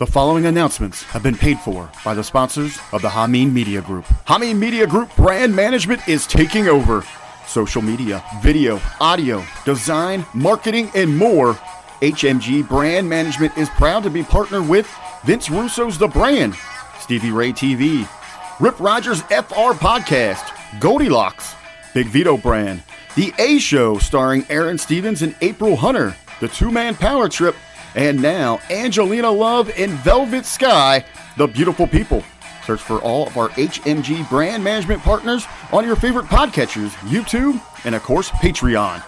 The following announcements have been paid for by the sponsors of the Hameen Media Group. Hameen Media Group brand management is taking over. Social media, video, audio, design, marketing, and more. HMG Brand Management is proud to be partnered with Vince Russo's The Brand, Stevie Ray TV, Rip Rogers FR Podcast, Goldilocks, Big Vito Brand, The A Show starring Aaron Stevens and April Hunter, The Two Man Power Trip, and now Angelina Love and Velvet Sky, The Beautiful People. Search for all of our HMG brand management partners on your favorite podcatchers, YouTube, and of course, Patreon.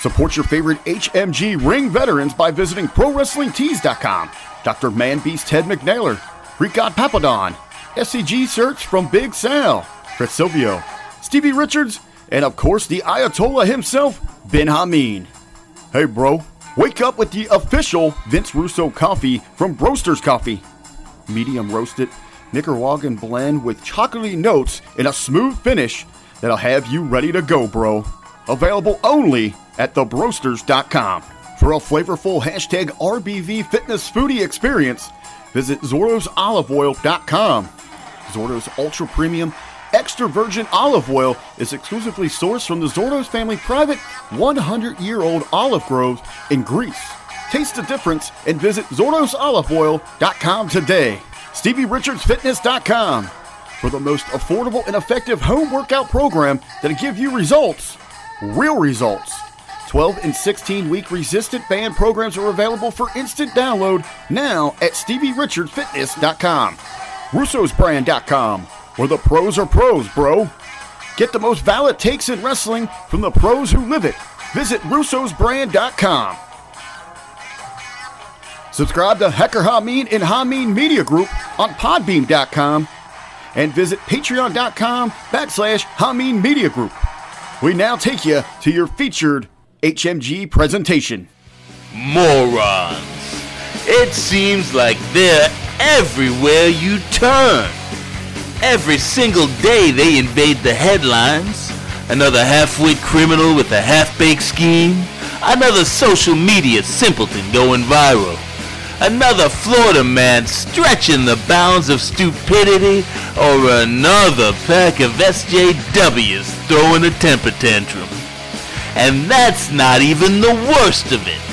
Support your favorite HMG ring veterans by visiting ProWrestlingTees.com. Dr. Manbeast Ted McNaylor, Greek God Papadon, SCG Search from Big Sal, Chris Silvio, Stevie Richards, and of course the Ayatollah himself, Ben Hameen. Hey bro, wake up with the official Vince Russo coffee from Broasters Coffee. Medium roasted, Nicaraguan blend with chocolatey notes and a smooth finish that'll have you ready to go, bro. Available only at thebroasters.com. For a flavorful hashtag RBV fitness foodie experience, visit ZordosOliveOil.com. Zordo's Ultra Premium Extra Virgin Olive Oil is exclusively sourced from the Zordos family private 100 year old olive groves in Greece. Taste the difference and visit ZordosOliveOil.com today. StevieRichardsFitness.com for the most affordable and effective home workout program that'll give you results. Real results. 12 and 16 week resistant band programs are available for instant download now at StevieRichardsFitness.com. Russo'sBrand.com, where the pros are pros, bro. Get the most valid takes in wrestling from the pros who live it. Visit Russo'sBrand.com. Subscribe to Hecker Hameen and Hameen Media Group on Podbean.com and visit Patreon.com backslash Hameen Media Group. We now take you to your featured HMG presentation. Morons. It seems like they're everywhere you turn. Every single day they invade the headlines. Another half-wit criminal with a half-baked scheme. Another social media simpleton going viral. Another Florida man stretching the bounds of stupidity. Or another pack of SJWs throwing a temper tantrum. And that's not even the worst of it.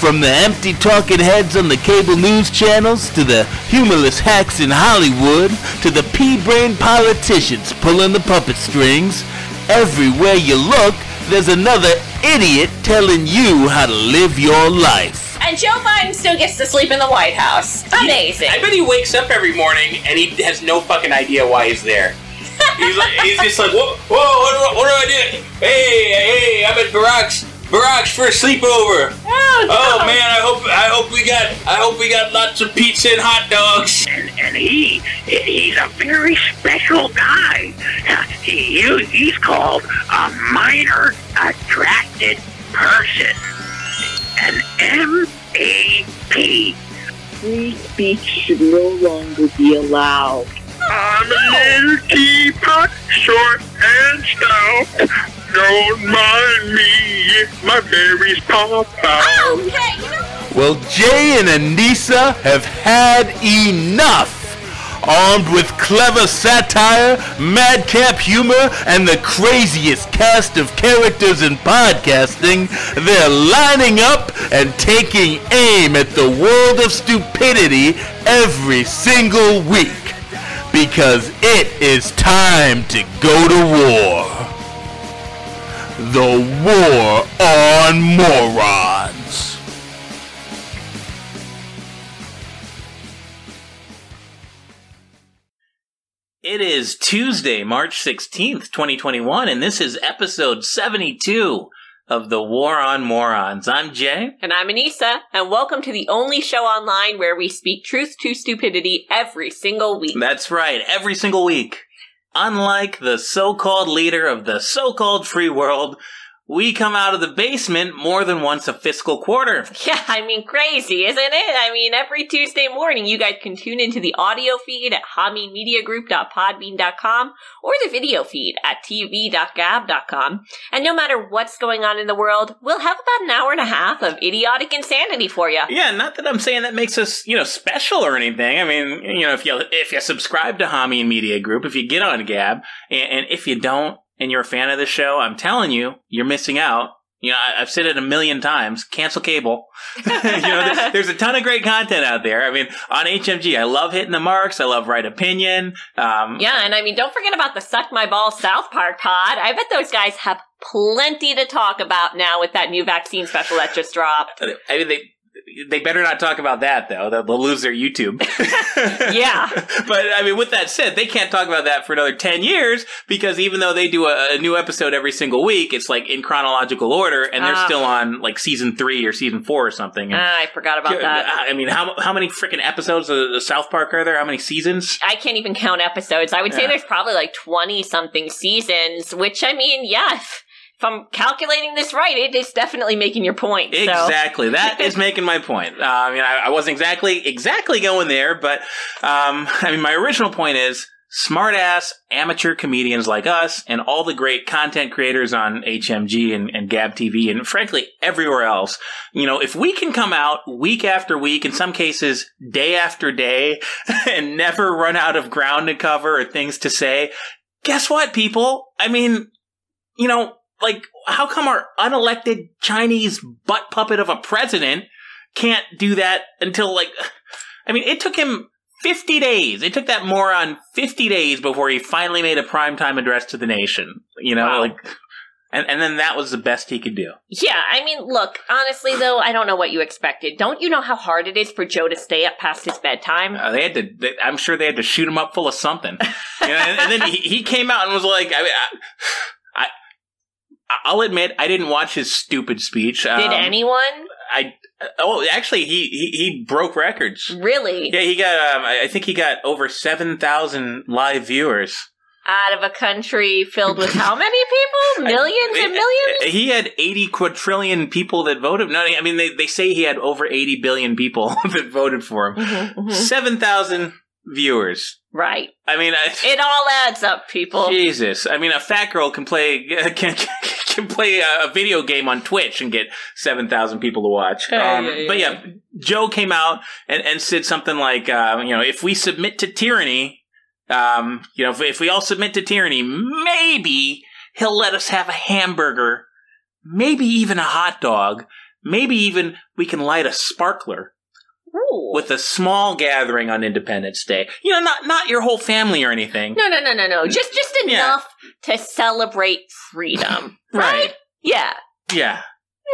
From the empty talking heads on the cable news channels, to the humorless hacks in Hollywood, to the pea-brain politicians pulling the puppet strings, everywhere you look, there's another idiot telling you how to live your life. And Joe Biden still gets to sleep in the White House. Amazing. I bet he wakes up every morning and he has no fucking idea why he's there. He's like, he's just like, whoa, whoa, what do, what do I do? Hey, hey, I'm at Barack's, Barack's for a sleepover. Oh, no. Oh man, I hope, I hope we got, I hope we got lots of pizza and hot dogs. and, and he he's a very special guy. Uh, he, he's called a minor attracted person, an MAP. Free speech should no longer be allowed. I'm a little teapot, short and stout. Don't mind me if my berries pop out. Okay, you know. Well, Jay and Anissa have had enough. Armed with clever satire, madcap humor, and the craziest cast of characters in podcasting, they're lining up and taking aim at the world of stupidity every single week. Because it is time to go to war. The War on Morons. It is Tuesday, March 16th, 2021, and this is episode 72 of The War on Morons. I'm Jay. And I'm Anissa, and welcome to the only show online where we speak truth to stupidity every single week. That's right, every single week. Unlike the so called leader of the so called free world, we come out of the basement more than once a fiscal quarter. Yeah, I mean, crazy, isn't it? I mean, every Tuesday morning, you guys can tune into the audio feed at hamimediagroup.podbean.com or the video feed at tv.gab.com. And no matter what's going on in the world, we'll have about an hour and a half of idiotic insanity for you. Yeah, not that I'm saying that makes us, you know, special or anything. I mean, you know, if you if you subscribe to Hami and Media Group, if you get on Gab, and, and if you don't, and you're a fan of the show, I'm telling you, you're missing out. You know, I, I've said it a million times. Cancel cable. you know, there- there's a ton of great content out there. I mean, on HMG, I love hitting the marks. I love right opinion. Um, Yeah, and I mean, don't forget about the Suck My Balls South Park pod. I bet those guys have plenty to talk about now with that new vaccine special that just dropped. I mean, they they better not talk about that though. They'll, they'll lose their YouTube. Yeah. but I mean, with that said, they can't talk about that for another ten years because even though they do a, a new episode every single week, it's like in chronological order, and they're Ah. still on like season three or season four or something. And, Ah, I forgot about that. I mean, how how many freaking episodes of South Park are there? How many seasons? I can't even count episodes. I would say there's probably like 20 something seasons, which I mean, yeah, if, I'm calculating this right, it is definitely making your point. So. Exactly. That is making my point. Uh, I mean, I, I wasn't exactly exactly going there, but um, I mean, my original point is smart ass amateur comedians like us and all the great content creators on HMG and, and Gab TV and frankly everywhere else. You know, if we can come out week after week, in some cases day after day, and never run out of ground to cover or things to say, guess what, people? I mean, you know, like, how come our unelected Chinese butt puppet of a president can't do that until, like, I mean, it took him 50 days. It took that moron 50 days before he finally made a primetime address to the nation. You know, Wow. like, and, and then that was the best he could do. Yeah, I mean, look, honestly though, I don't know what you expected. Don't you know how hard it is for Joe to stay up past his bedtime? Uh, they had to, they, I'm sure they had to shoot him up full of something. You know, and, and then he, he came out and was like, I, mean, I, I'll admit, I didn't watch his stupid speech. Did Um, anyone? I oh actually he he, he broke records. Really? Yeah, he got um, I think he got over seven thousand live viewers. Out of a country filled with how many people? Millions and millions? He had eighty quadrillion people that voted. No, I mean they, they say he had over eighty billion people that voted for him. Mhm, mhm. Seven thousand viewers. Right. I mean, I, It all adds up, people. Jesus. I mean, a fat girl can play can can play a video game on Twitch and get seven thousand people to watch. Yeah, Um, yeah, yeah, but yeah, Joe came out and, and said something like, uh, you know, if we submit to tyranny, um, you know, if, if we all submit to tyranny, maybe he'll let us have a hamburger, maybe even a hot dog, maybe even we can light a sparkler Ooh. with a small gathering on Independence Day. You know, not not your whole family or anything. No, no, no, no, no. Just just Yeah. enough to celebrate freedom. Right. Yeah. Yeah.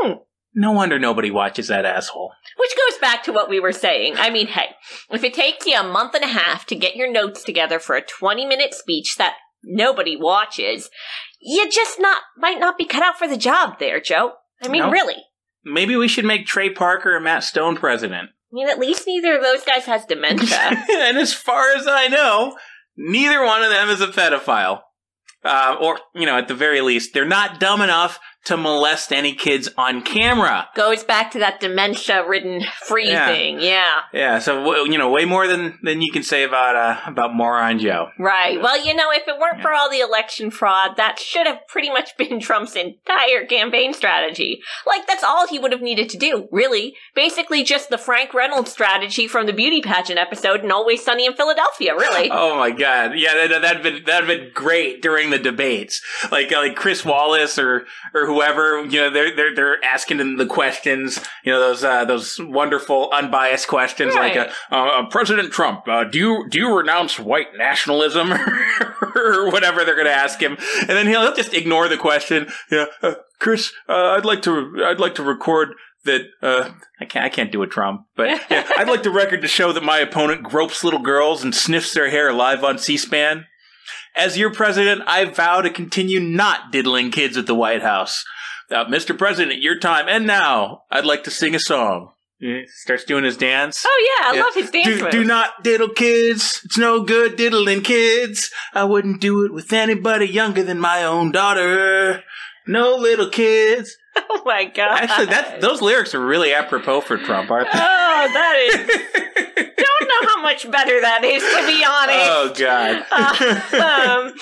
Hmm. No wonder nobody watches that asshole. Which goes back to what we were saying. I mean, hey, if it takes you a month and a half to get your notes together for a 20 minute speech that nobody watches, you just not might not be cut out for the job there, Joe. I mean, No. really. Maybe we should make Trey Parker and Matt Stone president. I mean, at least neither of those guys has dementia. and as far as I know, neither one of them is a pedophile. Uh, or, you know, at the very least, they're not dumb enough to molest any kids on camera. Goes back to that dementia ridden free Yeah. thing. Yeah. Yeah, so w- you know, way more than than you can say about uh, about Moron Joe. Right. Well, you know, if it weren't for all the election fraud, that should have pretty much been Trump's entire campaign strategy. Like, that's all he would have needed to do, really. Basically, just the Frank Reynolds strategy from the beauty pageant episode in Always Sunny in Philadelphia, really. Oh my god, yeah, that, that'd been that'd been great during the debates. Like uh, like Chris Wallace or or whoever, you know, they're they're they're asking them the questions, you know, those uh, those wonderful unbiased questions, like Right. uh, uh, President Trump, uh, do you do you renounce white nationalism or whatever they're going to ask him, and then he'll, he'll just ignore the question. Yeah, uh, Chris, uh, I'd like to I'd like to record that uh, I can't I can't do a Trump, but yeah, I'd like the record to show that my opponent gropes little girls and sniffs their hair live on C-SPAN. As your president, I vow to continue not diddling kids at the White House. Uh, Mr. President, your time. And now, I'd like to sing a song. Yeah, Starts doing his dance. Oh, yeah, I Yeah. love his dance Do, do not diddle kids. It's no good diddling kids. I wouldn't do it with anybody younger than my own daughter. No little kids. Oh my god! Actually, that those lyrics are really apropos for Trump, aren't they? Oh, that is. don't know how much better that is, to be honest. oh God. um,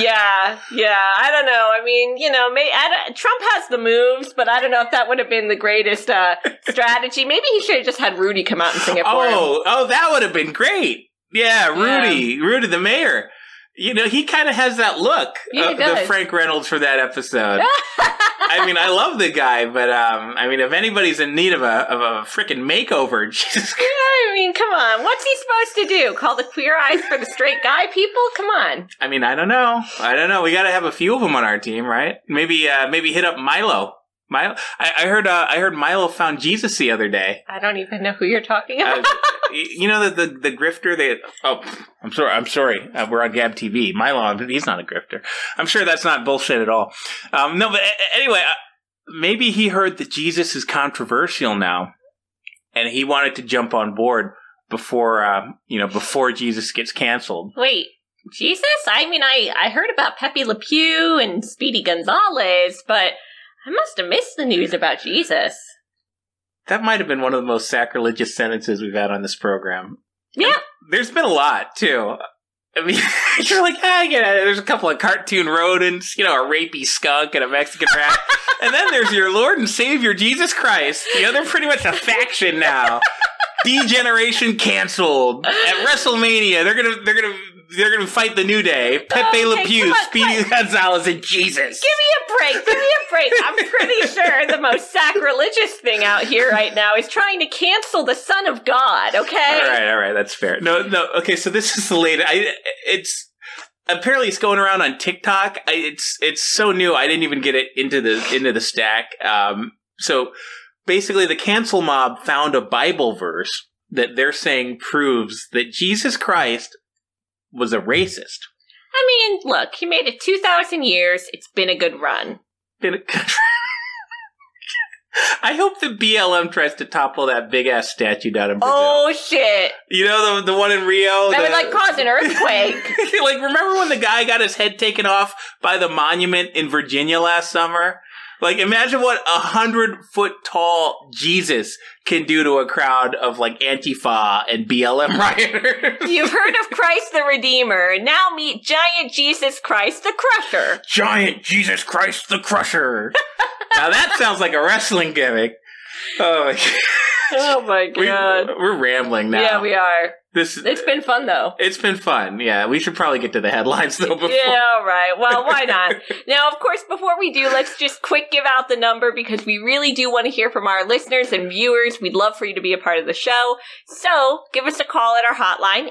yeah, yeah. I don't know. I mean, you know, may, I Trump has the moves, but I don't know if that would have been the greatest uh, strategy. Maybe he should have just had Rudy come out and sing it for him. oh, oh, that would have been great. Yeah, Rudy, Rudy the mayor. You know, he kind of has that look. Yeah, uh, the. Frank Reynolds for that episode. I mean, I love the guy, but um, I mean, if anybody's in need of a of a freaking makeover, Jesus Christ. I mean, come on. What's he supposed to do? Call the queer eyes for the straight guy people? Come on. I mean, I don't know. I don't know. We got to have a few of them on our team, right? Maybe, uh, maybe hit up Milo. Milo. I, I heard. Uh, I heard Milo found Jesus the other day. I don't even know who you're talking Uh, about. y- you know the, the the grifter. They. Oh, I'm sorry. I'm sorry. Uh, we're on Gab TV. Milo. He's not a grifter. I'm sure that's not bullshit at all. Um, no, but anyway, uh, maybe he heard that Jesus is controversial now, and he wanted to jump on board before uh, you know before Jesus gets canceled. Wait, Jesus? I mean, I, I heard about Pepe Le Pew and Speedy Gonzales, but I must have missed the news about Jesus. That might have been one of the most sacrilegious sentences we've had on this program. Yeah. There's been a lot too. I mean, you're like, ah, yeah, there's a couple of cartoon rodents, you know, a rapey skunk and a Mexican rat. and then there's your Lord and Savior, Jesus Christ. You know, they're pretty much a faction now. Degeneration canceled. At WrestleMania, they're gonna, they're gonna, they're gonna fight the New Day. Pepe Le Pew, Speedy Gonzalez, and Jesus. Give me a break. Give me a break. I'm pretty sure the most sacrilegious thing out here right now is trying to cancel the Son of God, okay? All right, all right, that's fair. No, no, okay. So this is the latest. I, it's apparently it's going around on TikTok. I, it's it's so new. I didn't even get it into the into the stack. Um, so basically, the cancel mob found a Bible verse that they're saying proves that Jesus Christ was a racist. I mean, look, he made it 2,000 years. It's been a good run. Been a- I hope the BLM tries to topple that big ass statue down in Brazil. Oh, shit. You know the the one in Rio. That the- would, like, cause an earthquake. like remember when the guy got his head taken off by the monument in Virginia last summer? Like imagine what a hundred foot tall Jesus can do to a crowd of like Antifa and BLM rioters. You've heard of Christ the Redeemer. Now meet giant Jesus Christ the Crusher. Giant Jesus Christ the Crusher. now that sounds like a wrestling gimmick. Oh my god. Oh my god. we're rambling now. Yeah, we are. this It's been fun though. it's been fun. Yeah, we should probably get to the headlines though before. Yeah, all right. Well, why not? now, of course, before we do, let's just quick give out the number because we really do want to hear from our listeners and viewers. We'd love for you to be a part of the show. So give us a call at our hotline,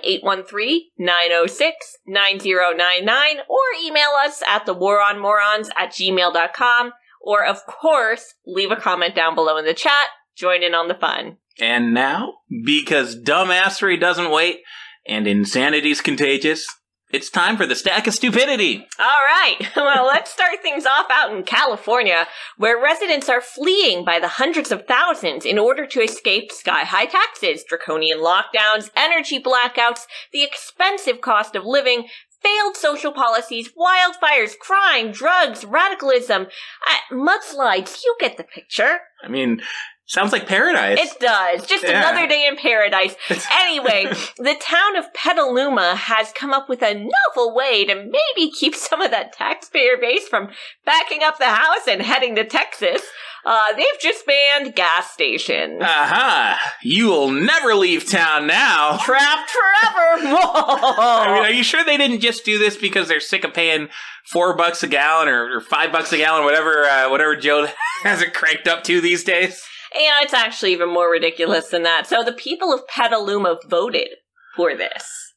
813-906-9099, or email us at the waronmorons at gmail.com. Or, of course, leave a comment down below in the chat. Join in on the fun. And now, because dumbassery doesn't wait and insanity's contagious, it's time for the stack of stupidity. All right. Well, let's start things off out in California, where residents are fleeing by the hundreds of thousands in order to escape sky high taxes, draconian lockdowns, energy blackouts, the expensive cost of living, failed social policies, wildfires, crime, drugs, radicalism, uh, mudslides. You get the picture. I mean, sounds like paradise. It does. Just Yeah. another day in paradise. Anyway, the town of Petaluma has come up with a novel way to maybe keep some of that taxpayer base from backing up the house and heading to Texas. Uh, they've just banned gas stations. Aha! You'll never leave town now. Trapped forever. I mean, are you sure they didn't just do this because they're sick of paying four bucks a gallon or, or five bucks a gallon, whatever, uh, whatever Joe has it cranked up to these days? Yeah, it's actually even more ridiculous than that. So the people of Petaluma voted for this.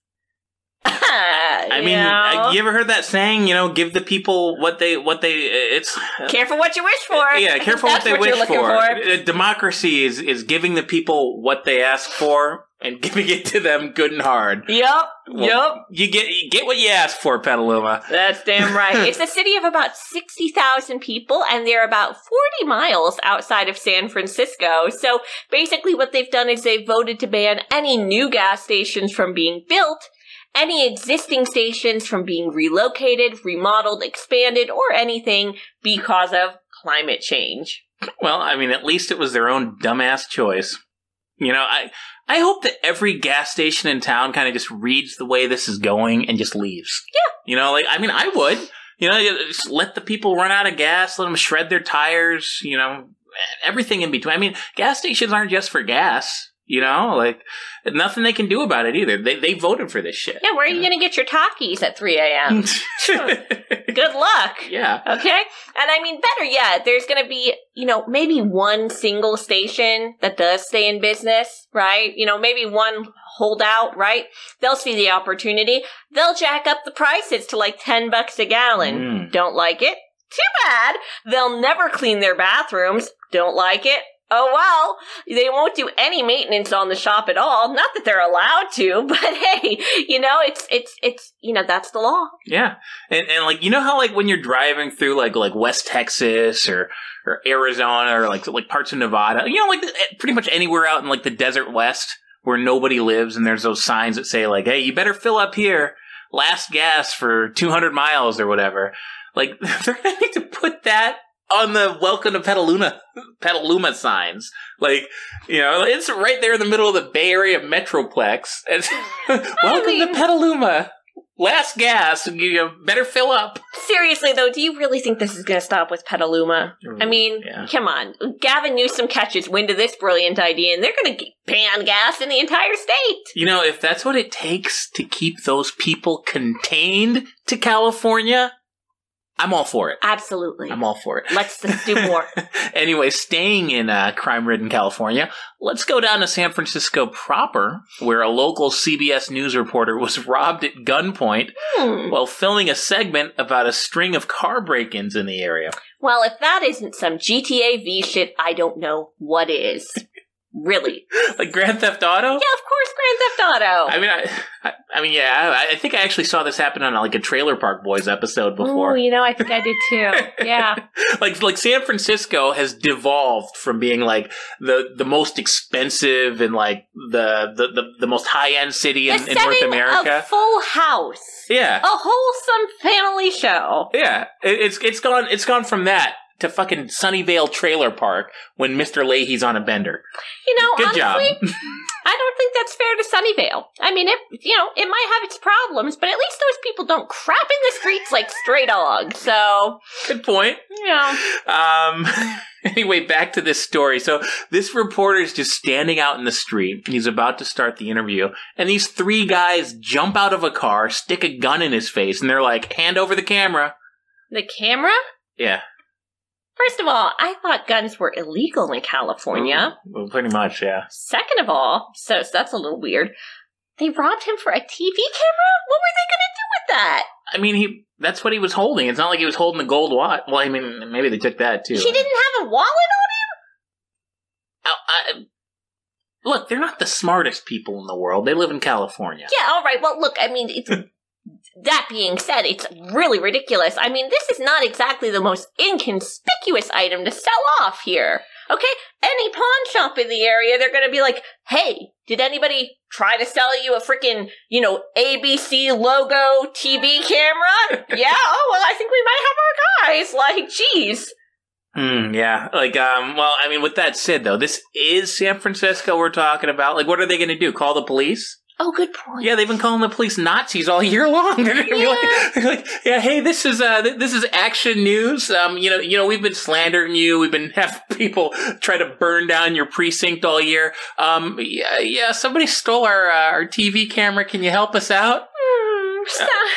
I mean, uh, you ever heard that saying? You know, give the people what they what they. It's careful what you wish for. yeah, careful what they what wish for. for. Uh, Democracy is is giving the people what they ask for and giving it to them good and hard. Yep. Well, yep. You get you get what you ask for, Petaluma. That's damn right. it's a city of about 60,000 people, and they're about 40 miles outside of San Francisco. So basically, what they've done is they've voted to ban any new gas stations from being built. any existing stations from being relocated, remodeled, expanded, or anything because of climate change. Well, I mean, at least it was their own dumbass choice. You know, I I hope that every gas station in town kind of just reads the way this is going and just leaves. Yeah. You know, like I mean, I would. You know, just let the people run out of gas, let them shred their tires. You know, everything in between. I mean, gas stations aren't just for gas. You know, like nothing they can do about it either. They they voted for this shit. Yeah, where are you going to get your talkies at 3 a.m.? Good luck. yeah. Okay? And I mean, better yet, there's going to be, you know, maybe one single station that does stay in business, right? You know, maybe one holdout, right? They'll see the opportunity. They'll jack up the prices to like 10 bucks a gallon. Mm. Don't like it? Too bad. They'll never clean their bathrooms. Don't like it? Oh well, they won't do any maintenance on the shop at all. Not that they're allowed to, but hey, you know, it's it's it's you know, that's the law. Yeah, and and like you know how like when you're driving through like like West Texas or or Arizona or like like parts of Nevada, you know, like eh, pretty much anywhere out in like the desert West where nobody lives, and there's those signs that say like, "Hey, you better fill up here, last gas for 200 miles or whatever." Like they're gonna need to put that on the welcome to Petaluma Petaluma signs. Like, you know, it's right there in the middle of the Bay Area Metroplex. It's, welcome mean- to Petaluma. Last gas. You know, better fill up. Seriously though, do you really think this is going to stop with Petaluma? I mean, Yeah. come on. Gavin Newsom catches wind of this brilliant idea, and they're going to ban gas in the entire state. You know, if that's what it takes to keep those people contained to California, I'm all for it. Absolutely. I'm all for it. Let's just do more. anyway, staying in uh, crime-ridden California, let's go down to San Francisco proper, where a local CBS News reporter was robbed at gunpoint Hmm. while filming a segment about a string of car break-ins in the area. Well, if that isn't some GTA V shit, I don't know what is. Really? Like Grand Theft Auto? Yeah, of course, Grand Theft Auto. I mean, I, I, I mean, yeah, I, I think I actually saw this happen on like a Trailer Park Boys episode before. Oh, you know, I think I did too. Yeah. like like San Francisco has devolved from being like the the most expensive and like the the the, the most high end city in, in North America. of Full House. yeah, A wholesome family show. yeah. It, it's it's gone it's gone from that to fucking Sunnyvale Trailer Park when Mr. Lahey's on a bender. You know, Good honestly, job. I don't think that's fair to Sunnyvale. I mean, it you know, it might have its problems, but at least those people don't crap in the streets like stray dogs. So, Good point. you know, Um. Anyway, back to this story. So this reporter is just standing out in the street. He's about to start the interview, and these three guys jump out of a car, stick a gun in his face, and they're like, "Hand over the camera." the camera. Yeah, First of all, I thought guns were illegal in California. Mm-hmm. well, pretty much. Yeah. Second of all, so, so that's a little weird. They robbed him for a TV camera. What were they going to do with that? I mean, he. That's what he was holding. It's not like he was holding the gold watch. Well, I mean, maybe they took that too. He didn't have a wallet on him? I- I- look, they're not the smartest people in the world. They live in California. Yeah, all right. Well, look, I mean, it's, that being said, it's really ridiculous. I mean, this is not exactly the most inconspicuous item to sell off here. Okay? Any pawn shop in the area, they're to be like, hey, did anybody try to sell you a freaking, you know, ABC logo TV camera? yeah? Oh, well, I think we might have our guys. Like, geez. Hmm, yeah. Like, um, well, I mean, with that said, though, this is San Francisco we're talking about. Like, what are they to do? Call the police? Oh, good point. Yeah, they've been calling the police Nazis all year long. They're be like, like, yeah, hey, this is uh, th- this is action news. Um, you know, you know, we've been slandering you. We've been having people try to burn down your precinct all year. Um, yeah, yeah, somebody stole our uh, our TV camera. Can you help us out?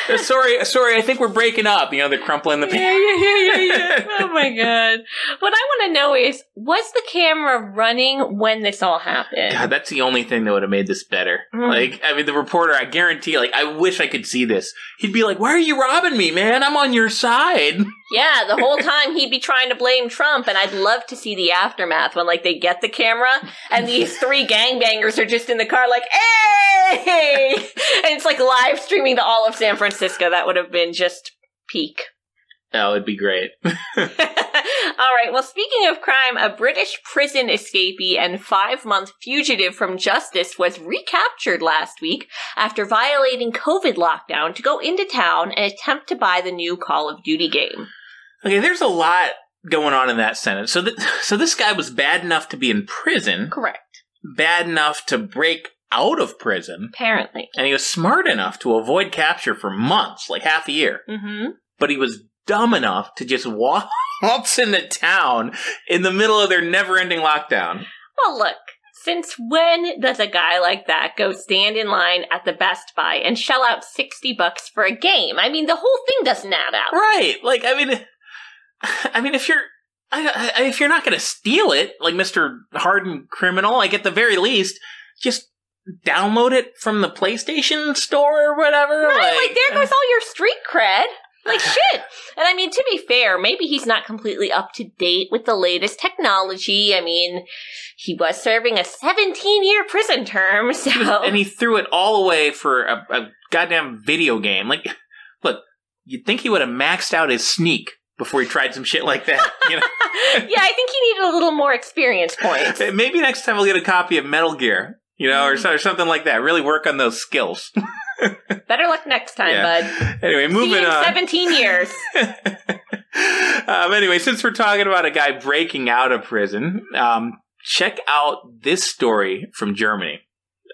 Uh, sorry, sorry. I think we're breaking up. You know, they're crumpling the. Yeah, yeah, yeah, yeah, yeah. Oh my god. What I want to know is, was the camera running when this all happened? God, that's the only thing that would have made this better. Mm. Like, I mean, the reporter, I guarantee, like, I wish I could see this. He'd be like, why are you robbing me, man? I'm on your side. Yeah, the whole time he'd be trying to blame Trump, and I'd love to see the aftermath when, like, they get the camera and these three gangbangers are just in the car, like, hey! And it's like live streaming to all of San Francisco. That would have been just peak. Oh, it'd be great. All right. Well, speaking of crime, a British prison escapee and five month fugitive from justice was recaptured last week after violating COVID lockdown to go into town and attempt to buy the new Call of Duty game. Okay, there's a lot going on in that sentence. So, th- so this guy was bad enough to be in prison, Correct. bad enough to break out of prison, Apparently. and he was smart enough to avoid capture for months, like half a year. Mm-hmm. But he was dumb enough to just walk waltz into town in the middle of their never-ending lockdown. Well, look. Since when does a guy like that go stand in line at the Best Buy and shell out 60 bucks for a game? I mean, the whole thing doesn't add up. Right? Like, I mean, I mean, if you're I, I, if you're not going to steal it, like Mister Hardened criminal, like at the very least, just download it from the PlayStation Store or whatever. Right, like, there goes uh, all your street cred. Like shit. And I mean, to be fair, maybe he's not completely up to date with the latest technology. I mean, he was serving a 17 year prison term, so. and he threw it all away for a, a goddamn video game. Like, look, you'd think he would have maxed out his sneak before he tried some shit like that. You know? yeah, I think he needed a little more experience points. Maybe next time we'll get a copy of Metal Gear, you know, or, mm. or something like that. Really work on those skills. Better luck next time, Yeah. bud. Anyway, moving in on. 17 years. um, anyway, since we're talking about a guy breaking out of prison, um, check out this story from Germany.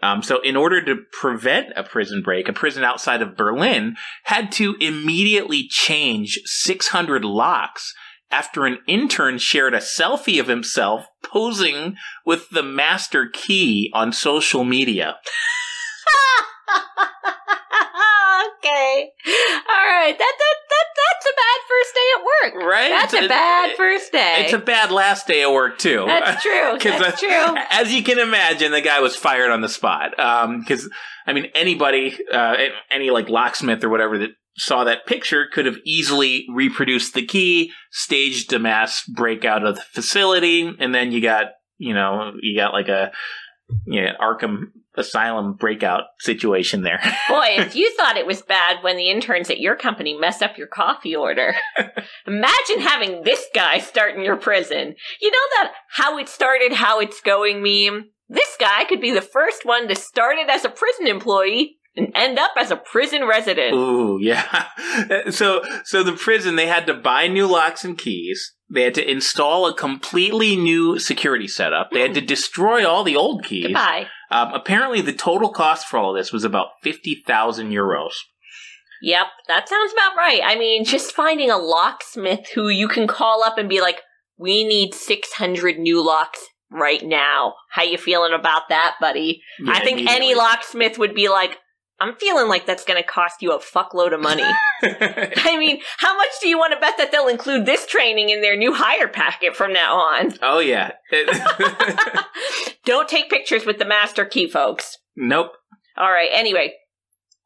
Um, so, in order to prevent a prison break, a prison outside of Berlin had to immediately change 600 locks after an intern shared a selfie of himself posing with the master key on social media. okay. All right. That, that, that, that's a bad first day at work. Right? That's a bad first day. It's a bad last day of work, too. That's true. That's true. As you can imagine, the guy was fired on the spot. Um Because I mean, anybody, uh, any like locksmith or whatever that saw that picture could have easily reproduced the key, staged a mass breakout of the facility, and then you got, you know, you got like a, know, Arkham Asylum breakout situation there. Boy, if you thought it was bad when the interns at your company messed up your coffee order, imagine having this guy start in your prison. You know that how it started, how it's going meme? This guy could be the first one to start it as a prison employee and end up as a prison resident. Ooh, yeah. So, so the prison they had to buy new locks and keys. They had to install a completely new security setup. They had to hmm. destroy all the old keys. Goodbye. Um, apparently, the total cost for all of this was about fifty thousand euros. Yep, that sounds about right. I mean, just finding a locksmith who you can call up and be like, "We need 600 new locks right now. How you feeling about that, buddy?" Yeah, I think any locksmith would be like, "I'm feeling like that's going to cost you a fuckload of money." I mean, how much do you want to bet that they'll include this training in their new hire packet from now on? oh yeah. Don't take pictures with the master key, folks. nope. All right, anyway,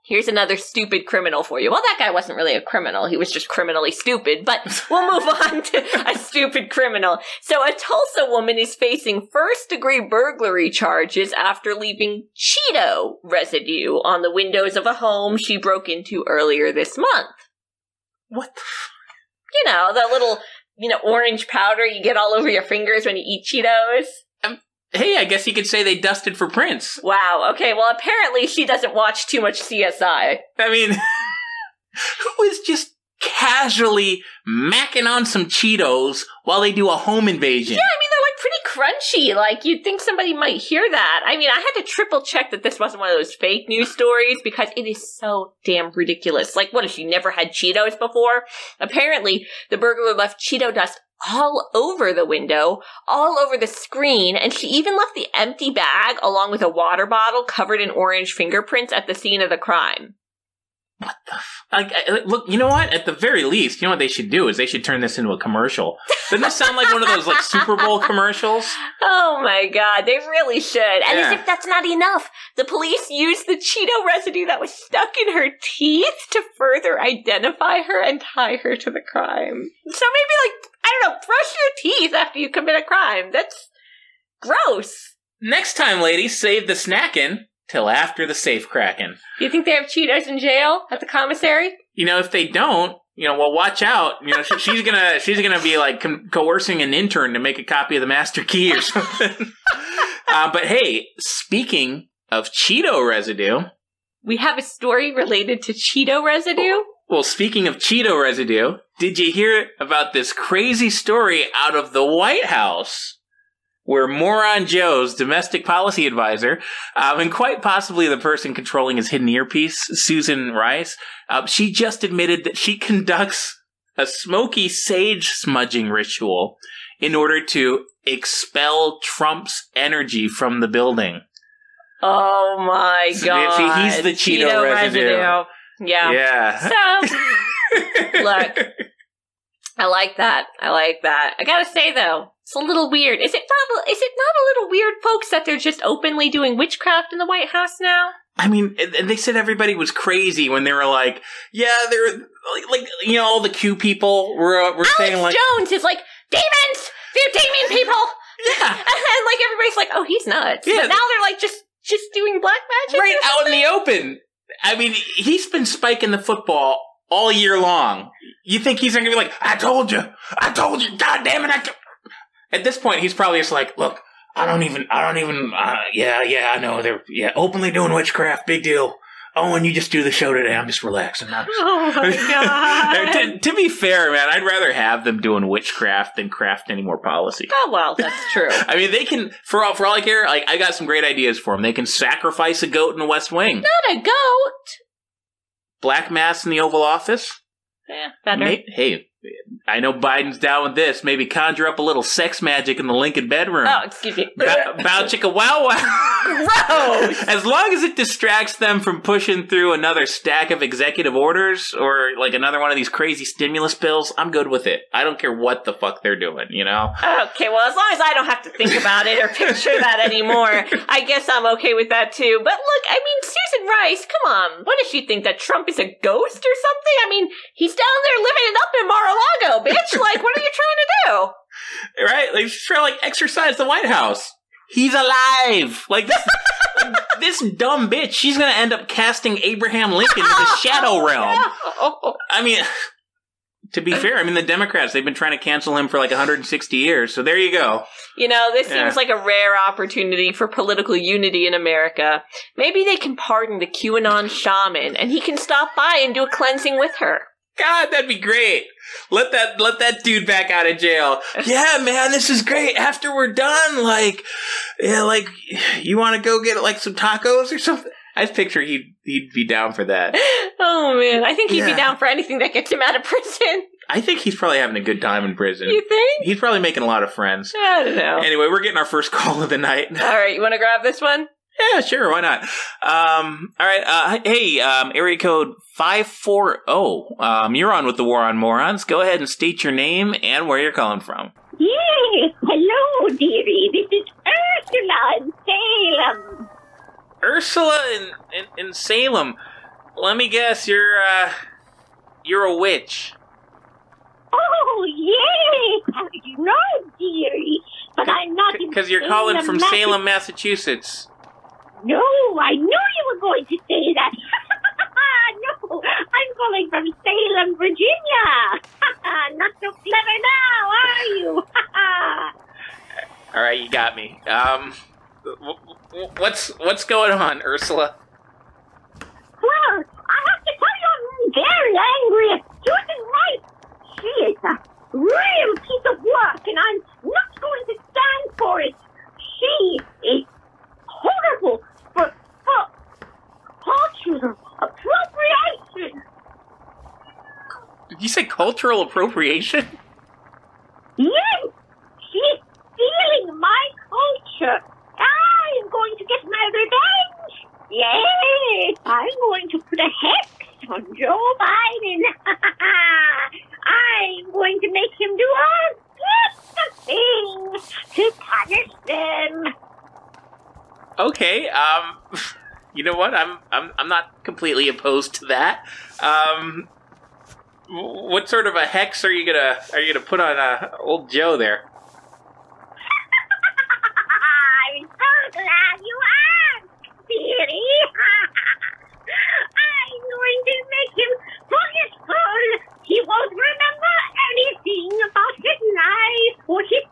here's another stupid criminal for you. Well, that guy wasn't really a criminal, he was just criminally stupid, but we'll move on to a stupid criminal. So, a Tulsa woman is facing first degree burglary charges after leaving Cheeto residue on the windows of a home she broke into earlier this month. What? The You know, the little, you know, orange powder you get all over your fingers when you eat Cheetos. Hey, I guess you could say they dusted for prints. Wow, okay, well, apparently she doesn't watch too much CSI. I mean, who is just casually macking on some Cheetos while they do a home invasion? Yeah, I mean they're like pretty crunchy. Like you'd think somebody might hear that. I mean, I had to triple check that this wasn't one of those fake news stories because it is so damn ridiculous. Like, what if she never had Cheetos before? Apparently, the burglar left Cheeto dust all over the window, all over the screen, and she even left the empty bag along with a water bottle covered in orange fingerprints at the scene of the crime. What the f- like, I- look, you know what? At the very least, you know what they should do is they should turn this into a commercial. Doesn't this sound like one of those like Super Bowl commercials? Oh my god, they really should. And as if that's not enough, the police used the Cheeto residue that was stuck in her teeth to further identify her and tie her to the crime. So maybe, like, I don't know, brush your teeth after you commit a crime. That's gross. Next time, ladies, save the snacking till after the safe cracking. You think they have Cheetos in jail at the commissary? You know, if they don't, you know, well, watch out. You know, she's gonna she's gonna be like coercing an intern to make a copy of the master key or something. uh, but hey, speaking of Cheeto residue, We have a story related to Cheeto residue. Well, speaking of Cheeto residue, did you hear about this crazy story out of the White House? Where Moron Joe's domestic policy advisor, um, and quite possibly the person controlling his hidden earpiece, Susan Rice, uh, she just admitted that she conducts a smoky sage smudging ritual in order to expel Trump's energy from the building. Oh my god! he's the Cheeto residue. Yeah. Yeah. So, look, I like that. I like that. I gotta say though, it's a little weird. Is it not? Is it not a little weird, folks, that they're just openly doing witchcraft in the White House now? I mean, they said everybody was crazy when they were like, "Yeah, they're like, like you know, all the Q people were uh, were saying like, Jones is like demons. They're demon people, yeah, and then like everybody's like, oh, he's nuts. Yeah. But now they're like just just doing black magic. right out in the open." I mean, he's been spiking the football all year long. You think he's gonna be like, "I told you, I told you, God damn it!" I t-" At this point, he's probably just like, "Look, I don't even, I don't even, uh, yeah, yeah, I know they're, yeah, openly doing witchcraft, big deal." Oh, and you just do the show today. I'm just relaxing. I'm Oh my god. to, to be fair, man, I'd rather have them doing witchcraft than craft any more policy. oh well, that's true. I mean, they can for all for all I care. Like, I got some great ideas for them. They can sacrifice a goat in the West Wing, Not a goat. black mass in the Oval Office. Yeah, better. May- hey, I know Biden's down with this. Maybe conjure up a little sex magic in the Lincoln bedroom. Oh, excuse me. Bow, bow chicka wow wow. Gross. As long as it distracts them from pushing through another stack of executive orders or like another one of these crazy stimulus bills, I'm good with it. I don't care what the fuck they're doing, you know? Okay, well, as long as I don't have to think about it or picture that anymore, I guess I'm okay with that too. But look, I mean, Susan Rice, come on. What does she think? That Trump is a ghost or something? I mean, he's down there living it up in Bitch. Like, what are you trying to do? Right? Like she's trying to like exercise the White House. He's alive. Like this, like, this dumb bitch. She's gonna end up casting Abraham Lincoln to the shadow realm. I mean, to be fair, I mean the Democrats they've been trying to cancel him for like 160 years. So there you go. You know, this Yeah. seems like a rare opportunity for political unity in America. Maybe they can pardon the QAnon shaman and he can stop by and do a cleansing with her. God, that'd be great. Let that let that dude back out of jail. Yeah, man, this is great. After we're done, like, yeah, like, you want to go get like some tacos or something? I picture he'd he'd be down for that. Oh man, I think he'd Yeah. be down for anything that gets him out of prison. I think he's probably having a good time in prison. You think? He's probably making a lot of friends. I don't know. Anyway, we're getting our first call of the night. All right, you want to grab this one? Yeah, sure, why not? Um, all right, uh, hey, um, area code 540. Um, you're on with the War on Morons. Go ahead and state your name and where you're calling from. Yes, hello, dearie. This is Ursula in Salem. Ursula in, in, in Salem. Let me guess, you're, uh, you're a witch. Oh, yes. How you know, dearie? But I'm not Because you're calling from. Salem, Massachusetts. No, I knew you were going to say that. no, I'm calling from Salem, Virginia. not so clever now, are you? All right, you got me. Um, what's what's going on, Ursula? Well, I have to tell you, I'm very angry at Susan Rice. She is a real piece of work, and I'm not going to stand for it. She is horrible for, for cultural appropriation. Did you say cultural appropriation? Yes, what? I'm I'm I'm not completely opposed to that. Um, what sort of a hex are you gonna are you gonna put on uh, old Joe there? I'm so glad you asked, dearie. I'm going to make him so useful. He won't remember anything about his life or his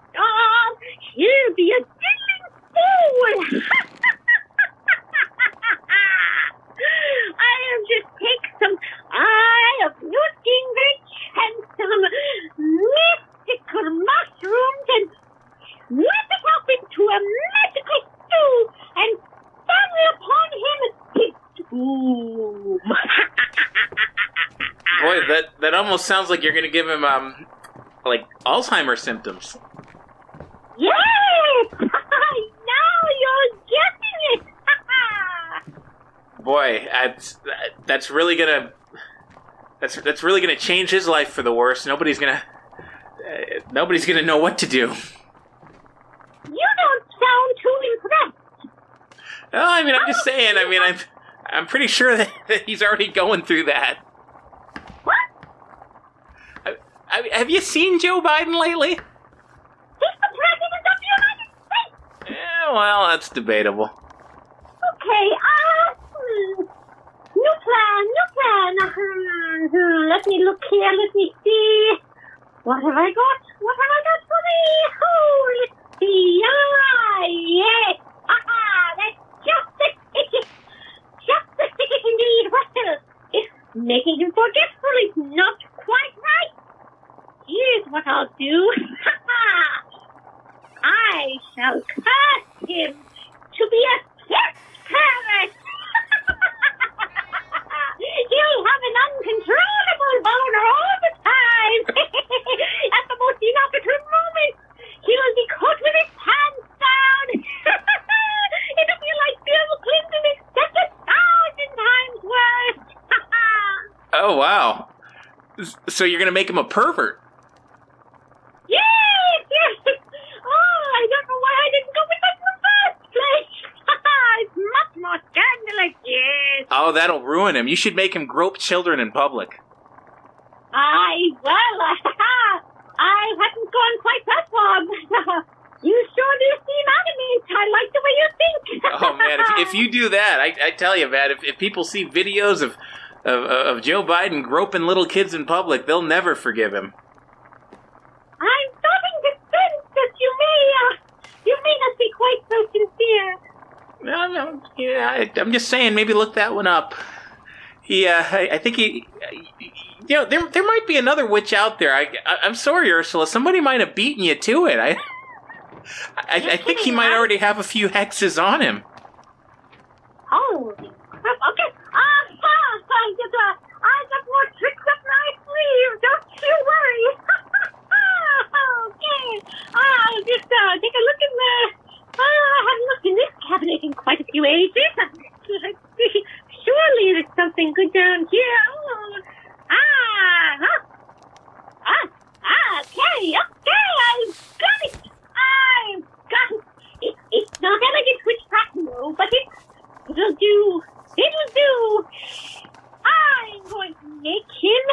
almost sounds like you're gonna give him um like Alzheimer's symptoms. Yes! now you're getting it! Boy, that's that's really gonna that's that's really gonna change his life for the worse. Nobody's gonna uh, nobody's gonna know what to do. you don't sound too impressed. No, I mean I'm just saying. I mean I'm I'm pretty sure that, that he's already going through that. What? Have you seen Joe Biden lately? He's the President of the United States! Yeah, well, that's debatable. Okay, uh, hmm. new plan, new plan. Hmm, hmm, Let me look here, let me see. What have I got? What have I got for me? Oh, let's see. Ah, yes. Haha, that's just the ticket. Just the ticket indeed. Well, it's making him forgetful is not. Here's what I'll do. I shall cast him to be a sex parrot. He'll have an uncontrollable boner all the time. At the most inopportune moment, he'll be caught with his pants down. It'll be like Bill Clinton except a thousand times worse. Oh wow. So you're gonna make him a pervert? Yes, yes. Oh, I don't know why I didn't go with that in the first place. it's much more scandalous, yes. Oh, that'll ruin him. You should make him grope children in public. I well, I hadn't gone quite that far. you sure do seem adamant. I like the way you think. Oh man, if, if you do that, I, I tell you, man, if, if people see videos of, of of Joe Biden groping little kids in public, they'll never forgive him. I'm starting to sense that you may, uh, you may not be quite so sincere. No, no, yeah, I, I'm just saying, maybe look that one up. He, uh, I, I think he, you know, there there might be another witch out there. I, I I'm sorry, Ursula. Somebody might have beaten you to it. I, I, I think he might already have a few hexes on him. Holy crap! Okay, ah, ah, I just, uh, I got more tricks up my sleeve. Don't you worry. okay, I'll just uh, take a look in the. Uh, I haven't looked in this cabinet in quite a few ages. Surely there's something good down here. Oh, ah, huh. ah, ah, okay, okay, I've got it. I've got it. it it's not elegant witchcraft, no, but it, it'll do. It'll do. I'm going to make him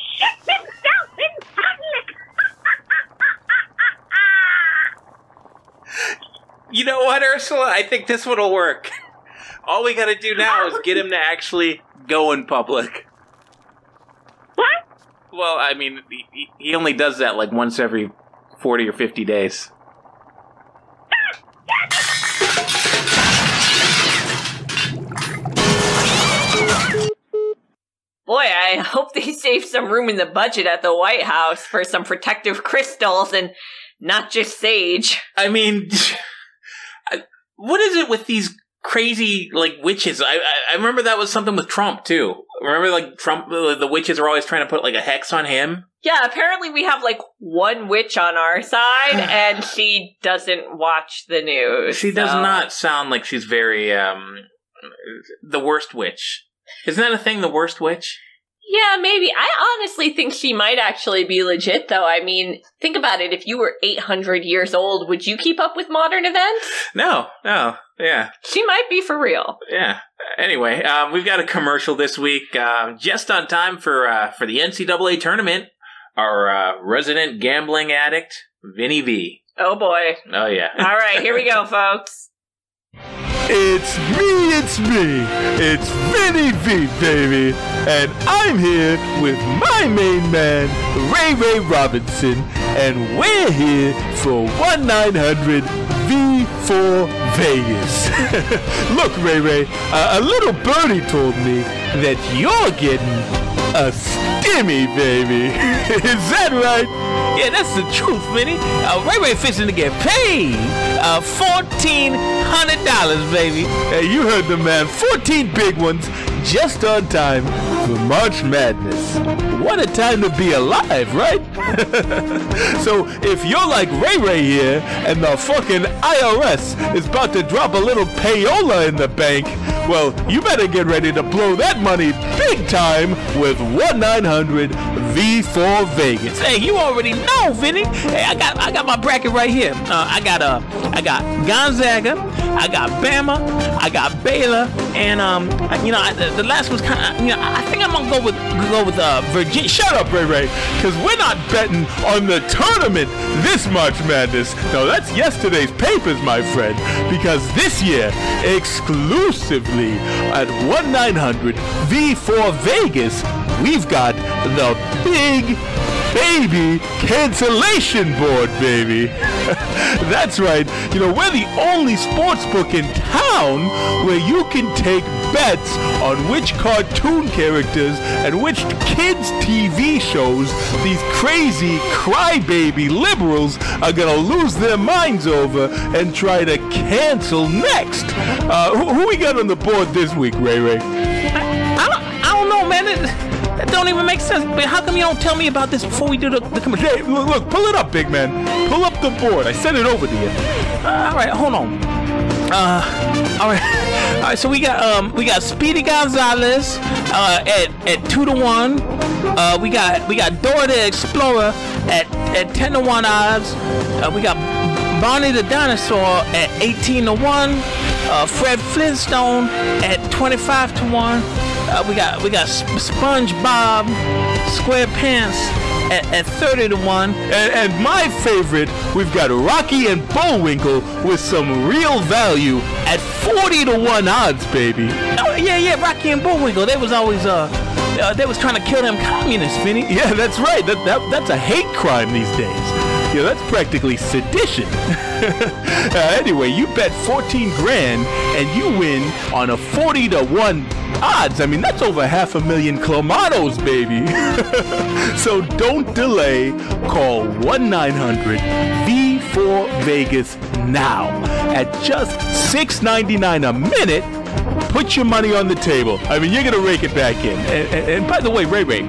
shit himself in public. You know what, Ursula? I think this one will work. All we gotta do now is get him to actually go in public. what? Well, I mean, he, he only does that like once every 40 or 50 days. Boy, I hope they save some room in the budget at the White House for some protective crystals and not just sage. I mean, what is it with these crazy like witches? I, I I remember that was something with Trump too. Remember, like Trump, the the witches are always trying to put like a hex on him. Yeah, apparently we have like one witch on our side and she doesn't watch the news. She does not sound like she's very um the worst witch. Isn't that a thing? The worst witch? Yeah, maybe. I honestly think she might actually be legit, though. I mean, think about it. If you were 800 years old, would you keep up with modern events? No, no, yeah. She might be for real. Yeah. Anyway, um, we've got a commercial this week, uh, just on time for uh, for the NCAA tournament. Our uh, resident gambling addict, Vinny V. Oh boy. Oh yeah. All right, here we go, folks. It's me, it's me, it's Vinny V, baby, and I'm here with my main man, Ray Ray Robinson, and we're here for 1 900 V4 Vegas. Look, Ray Ray, uh, a little birdie told me that you're getting a stimmy, baby. Is that right? Yeah, that's the truth, Vinny. Uh, Ray Ray fishing to get paid. Uh, fourteen hundred dollars, baby. Hey, you heard the man. 14 big ones. Just on time for March Madness. What a time to be alive, right? so if you're like Ray Ray here and the fucking IRS is about to drop a little payola in the bank, well, you better get ready to blow that money big time with 1-900 V4 Vegas. Hey, you already know, Vinny. Hey, I got I got my bracket right here. Uh, I got uh I got Gonzaga, I got Bama, I got Baylor, and um you know I, the, the last one's kind of you know I think I'm gonna go with go with uh Virginia. Shut up, Ray Ray, because we're not betting on the tournament this March Madness. No, that's yesterday's papers, my friend. Because this year, exclusively at 1-900 V4 Vegas, we've got the big baby cancellation board, baby. That's right. You know, we're the only sports book in town where you can take bets on which cartoon characters and which kids' TV shows these crazy crybaby liberals are gonna lose their minds over and try to cancel next. Uh, who, who we got on the board this week, Ray Ray? I don't I don't know, man. Don't even make sense. But how come you don't tell me about this before we do the, the commercial? Hey, look, look, pull it up, big man. Pull up the board. I sent it over to you. Uh, all right, hold on. Uh, all right, all right. So we got um, we got Speedy Gonzales uh, at at two to one. Uh, we got we got Dora the Explorer at at ten to one odds. Uh, we got Barney the Dinosaur at eighteen to one. Uh, Fred Flintstone at twenty five to one. Uh, we got we got Sp- SpongeBob SquarePants at, at thirty to one. And, and my favorite, we've got Rocky and Bullwinkle with some real value at 40 to 1 odds, baby. Oh yeah, yeah, Rocky and Bullwinkle. They was always uh, uh they was trying to kill them communists, Vinny. Yeah, that's right. That, that That's a hate crime these days. Yeah, that's practically sedition. uh, anyway, you bet 14 grand and you win on a 40 to 1 odds. I mean, that's over half a million clamatos, baby. so don't delay. Call 1 900 V4 Vegas now at just $6.99 a minute. Put your money on the table. I mean, you're going to rake it back in. And, and, and by the way, Ray Ray,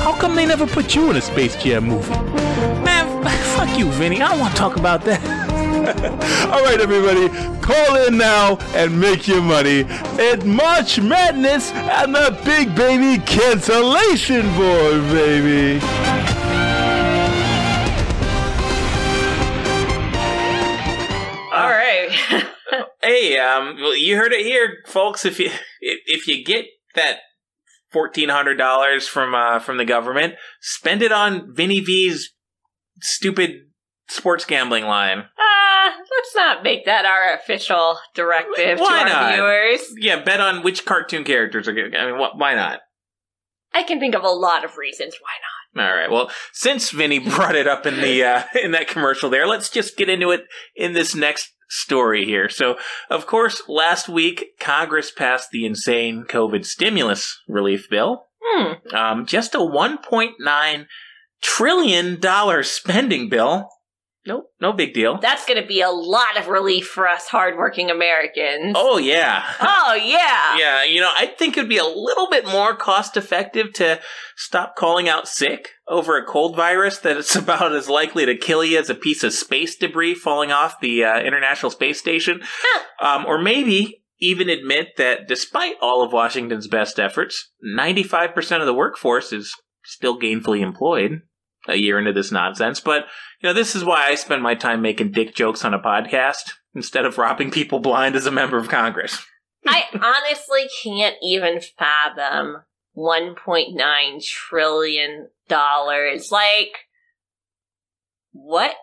how come they never put you in a Space Jam movie? Man, fuck you, Vinny. I don't want to talk about that. All right, everybody, call in now and make your money at March Madness and the Big Baby Cancellation Board, baby. All right. Hey, um, well, you heard it here, folks. If you if, if you get that fourteen hundred dollars from uh from the government, spend it on Vinny V's stupid sports gambling line. Uh, let's not make that our official directive Why to our not? viewers. Yeah, bet on which cartoon characters are good. I mean, what? Why not? I can think of a lot of reasons why not. All right. Well, since Vinny brought it up in the uh, in that commercial there, let's just get into it in this next story here. So, of course, last week Congress passed the insane COVID stimulus relief bill. Hmm. Um, just a 1.9 trillion dollar spending bill. Nope, no big deal. That's going to be a lot of relief for us hardworking Americans. Oh yeah. Oh, yeah. Yeah, you know, I think it'd be a little bit more cost effective to stop calling out sick over a cold virus that it's about as likely to kill you as a piece of space debris falling off the uh, International Space Station. Um, or maybe even admit that despite all of Washington's best efforts, 95% of the workforce is still gainfully employed a year into this nonsense. But, you know, this is why I spend my time making dick jokes on a podcast instead of robbing people blind as a member of Congress. I honestly can't even fathom 1.9 trillion dollars. Like, what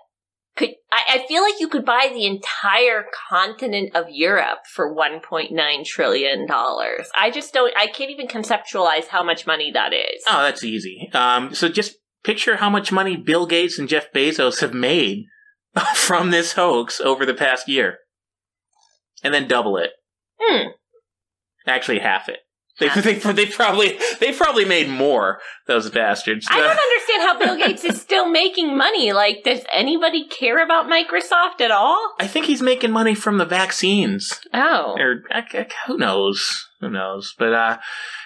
could I, I feel like you could buy the entire continent of Europe for 1.9 trillion dollars. I just don't. I can't even conceptualize how much money that is. Oh, that's easy. Um, so just picture how much money Bill Gates and Jeff Bezos have made from this hoax over the past year, and then double it. Hmm. Actually, half it. They, they, they probably they probably made more those bastards. I don't understand understand how Bill Gates is still making money. Like, does anybody care about Microsoft at all? I think he's making money from the vaccines. Oh. Or I- I- who knows? Who knows? But uh,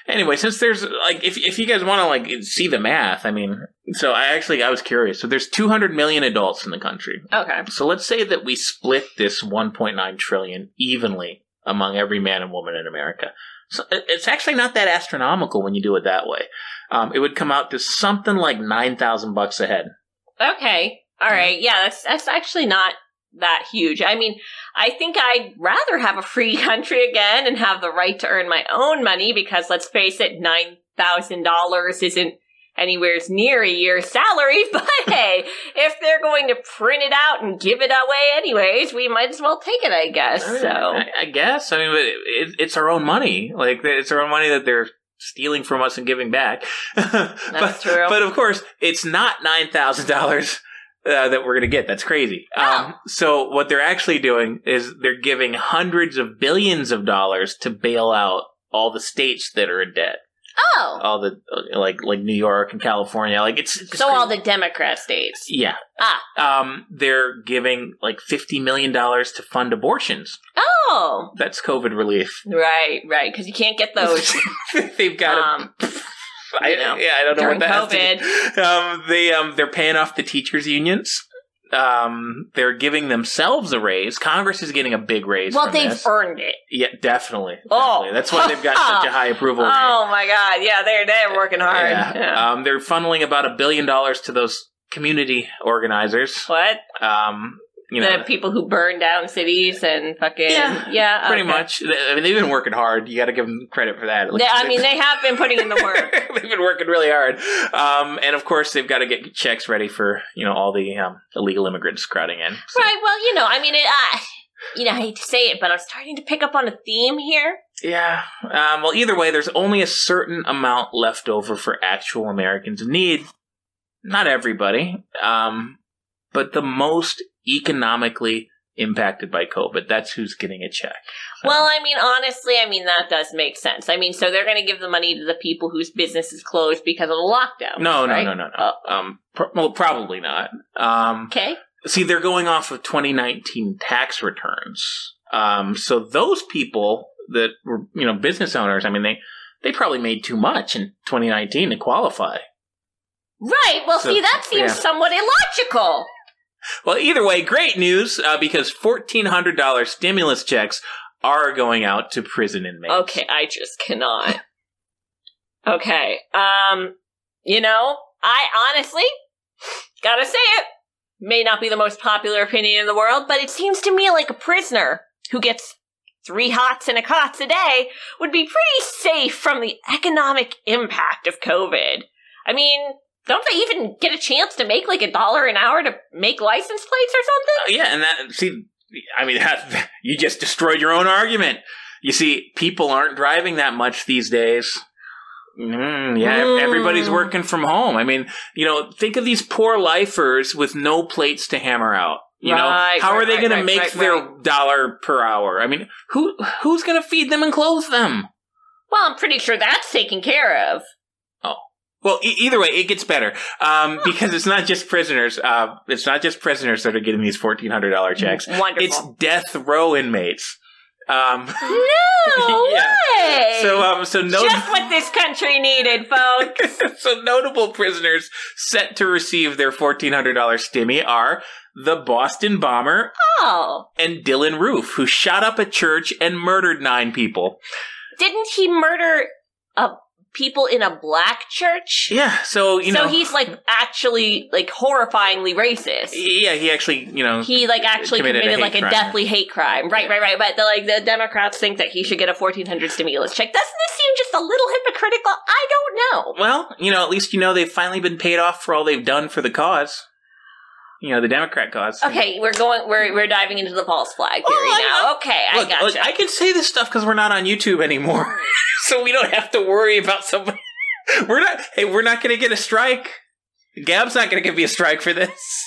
anyway, since there's like, if if you guys want to like see the math, I mean, so I actually I was curious. So there's 200 million adults in the country. Okay. So let's say that we split this 1.9 trillion evenly among every man and woman in America. So it's actually not that astronomical when you do it that way. Um, it would come out to something like nine thousand bucks a head. Okay. All right. Yeah, that's that's actually not that huge. I mean, I think I'd rather have a free country again and have the right to earn my own money because let's face it, nine thousand dollars isn't anywhere near a year's salary. But hey, if they're going to print it out and give it away anyways, we might as well take it, I guess. So I, I guess. I mean, but it, it, it's our own money. Like it's our own money that they're stealing from us and giving back. That's but, true. But of course, it's not nine thousand dollars. Uh, that we're going to get. That's crazy. Oh. Um, so what they're actually doing is they're giving hundreds of billions of dollars to bail out all the states that are in debt. Oh, All the uh, like like New York and California. Like it's, it's so crazy. all the Democrat states. yeah. Ah. Um, they're giving like fifty million dollars to fund abortions. Oh, That's COVID relief. right, right, because you can't get those. They've got Um, a, I, you know, yeah, I don't know what that do- Um, they um, they're paying off the teachers unions. Um, they're giving themselves a raise. Congress is getting a big raise. well, they've this. earned it. yeah, definitely. Oh. definitely. that's why they've got such a high approval rate. Oh my god, yeah, they're they're working hard. Yeah. Yeah. Um, they're funneling about a billion dollars to those community organizers. what? Um, you know, the people who burn down cities and fucking Yeah, yeah, pretty okay. much. I mean, they've been working hard. You got to give them credit for that. Like, They- I mean, they have been putting in the work. they've been working really hard, um, and of course, they've got to get checks ready for you know all the um, illegal immigrants crowding in. So- Right. Well, you know, I mean, it. Uh, you know, I hate to say it, but I'm starting to pick up on a theme here. Yeah. Um, well, either way, there's only a certain amount left over for actual Americans in need. Not everybody, um, but the most economically impacted by COVID. That's who's getting a check. Well, I mean, honestly, I mean that does make sense. I mean, so they're going to give the money to the people whose business is closed because of the lockdown. No, no, right? no, no, no. Um, pr- well, probably not. Um, Okay. see, they're going off of 2019 tax returns. Um, so those people that were, you know, business owners, I mean, they, they probably made too much in 2019 to qualify. Right. Well, So, see, that seems yeah. somewhat illogical. Well, either way, great news uh, because $1,400 stimulus checks are going out to prison inmates. Okay, I just cannot. okay. Um, you know, I honestly gotta say it. May not be the most popular opinion in the world, but it seems to me like a prisoner who gets three hots and a cots a day would be pretty safe from the economic impact of COVID. I mean, don't they even get a chance to make like a dollar an hour to make license plates or Uh, something? yeah, and that, see, I mean, that, you just destroyed your own argument. You see, people aren't driving that much these days. Mm, yeah, Mm. everybody's working from home. I mean, you know, think of these poor lifers with no plates to hammer out. You know, Right, how are they right, going right, to make right, their right. dollar per hour? I mean, who who's going to feed them and clothe them? Well, I'm pretty sure that's taken care of. Well, e- either way, it gets better um, because it's not just prisoners. Uh, it's not just prisoners that are getting these fourteen hundred dollar checks. Wonderful. It's death row inmates. Um, No Yeah. way. so, um, so no, Just what this country needed, folks. so notable prisoners set to receive their fourteen hundred dollar stimmy are the Boston bomber oh, and Dylann Roof, who shot up a church and murdered nine people. didn't he murder uh, people in a black church? Yeah, so you know so know, he's like actually like horrifyingly racist. yeah, he actually, you know, He like actually Committed committed, hate like a deathly hate crime. Right, right, right. But the, like the Democrats think that he should get a fourteen hundred stimulus check. Doesn't this seem just a little hypocritical? I don't know. Well, you know, at least you know they've finally been paid off for all they've done for the cause. You know, the Democrat cause. Okay, we're going. We're we're diving into the false flag oh, theory Oh, now. Okay, I Look, gotcha. look, I can say this stuff because we're not on YouTube anymore, so we don't have to worry about somebody. We're not. Hey, we're not going to get a strike. Gab's not going to give me a strike for this.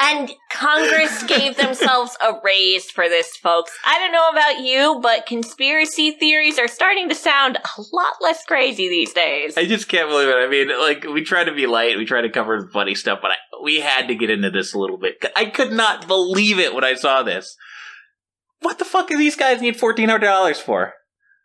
And Congress gave themselves a raise for this, folks. I don't know about you, but conspiracy theories are starting to sound a lot less crazy these days. I just can't believe it. I mean, like we try to be light, we try to cover the funny stuff, but I, we had to get into this a little bit. I could not believe it when I saw this. What the fuck do these guys need fourteen hundred dollars for?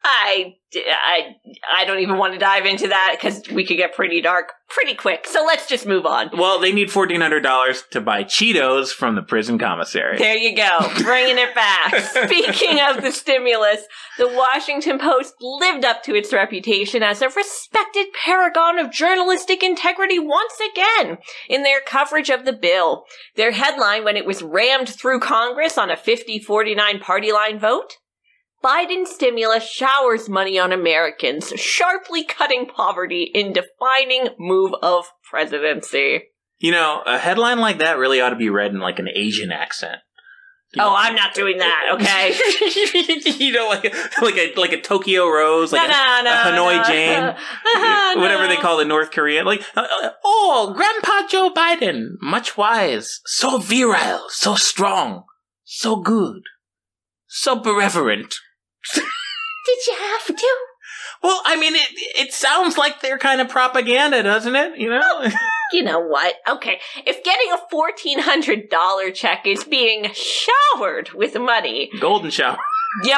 I, I, I don't even want to dive into that because we could get pretty dark pretty quick. So let's just move on. Well, they need fourteen hundred dollars to buy Cheetos from the prison commissary. There you go, bringing it back. Speaking of the stimulus, the Washington Post lived up to its reputation as a respected paragon of journalistic integrity once again in their coverage of the bill. Their headline, when it was rammed through Congress on a 50 49 party line vote, Biden stimulus showers money on Americans, sharply cutting poverty in defining move of presidency. You know, a headline like that really ought to be read in like an Asian accent. Oh, I'm not doing that, okay? you know, like a, like a like a Tokyo Rose, like no, a, no, a Hanoi no. Jane, whatever they call the North Korean. Like, uh, uh, oh, Grandpa Joe Biden, much wise, so virile, so strong, so good, so benevolent. Did you have to? Well, I mean, it it sounds like their kind of propaganda, doesn't it? You know. You know what? Okay, if getting a fourteen hundred dollar check is being showered with money, Golden shower. you,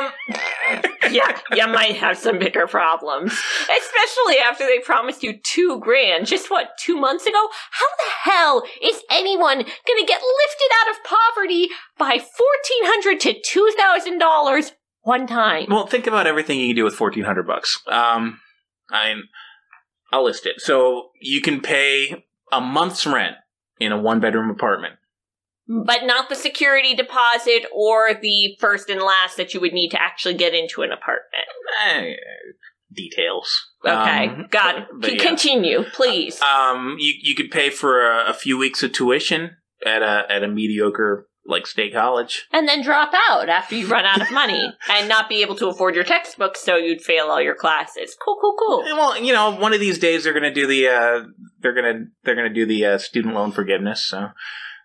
yeah, you might have some bigger problems. Especially after they promised you two grand just what two months ago. How the hell is anyone gonna get lifted out of poverty by fourteen hundred to two thousand dollars one time? Well, think about everything you can do with fourteen hundred bucks. Um, I I'll list it. So you can pay a month's rent in a one bedroom apartment. but not the security deposit or the first and last that you would need to actually get into an apartment. Eh, details. Okay, Um, got it. but C- yeah. Continue, please. Um, you you could pay for a, a few weeks of tuition at a at a mediocre like state college. and then drop out after you run out of money and not be able to afford your textbooks, so you'd fail all your classes. Cool, cool, cool. Well, you know, one of these days they're gonna do the uh, they're gonna they're gonna do the uh, student loan forgiveness. So,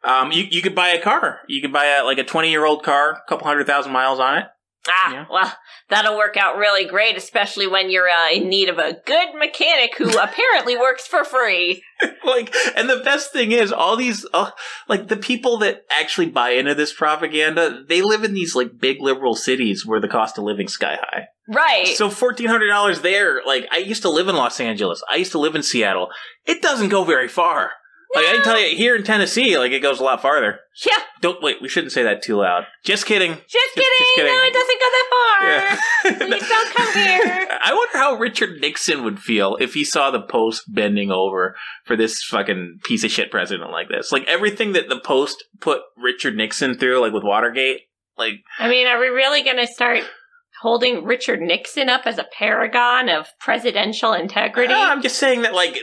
um, you you could buy a car. You could buy a like a twenty year old car, a couple hundred thousand miles on it. Ah, Yeah. well, that'll work out really great, especially when you're uh, in need of a good mechanic who apparently works for free. like, and the best thing is, all these uh, like the people that actually buy into this propaganda, they live in these like big liberal cities where the cost of living's sky high. Right. So fourteen hundred dollars there. Like I used to live in Los Angeles. I used to live in Seattle. It doesn't go very far. Like I can tell you, here in Tennessee, like it goes a lot farther. yeah, Don't wait. We shouldn't say that too loud. Just kidding. just kidding. kidding. No, it doesn't go that far. Yeah. Please don't come here. I wonder how Richard Nixon would feel if he saw the Post bending over for this fucking piece of shit president like this. Like everything that the Post put Richard Nixon through, like with Watergate. Like I mean, are we really going to start holding Richard Nixon up as a paragon of presidential integrity? No, I'm just saying that, like,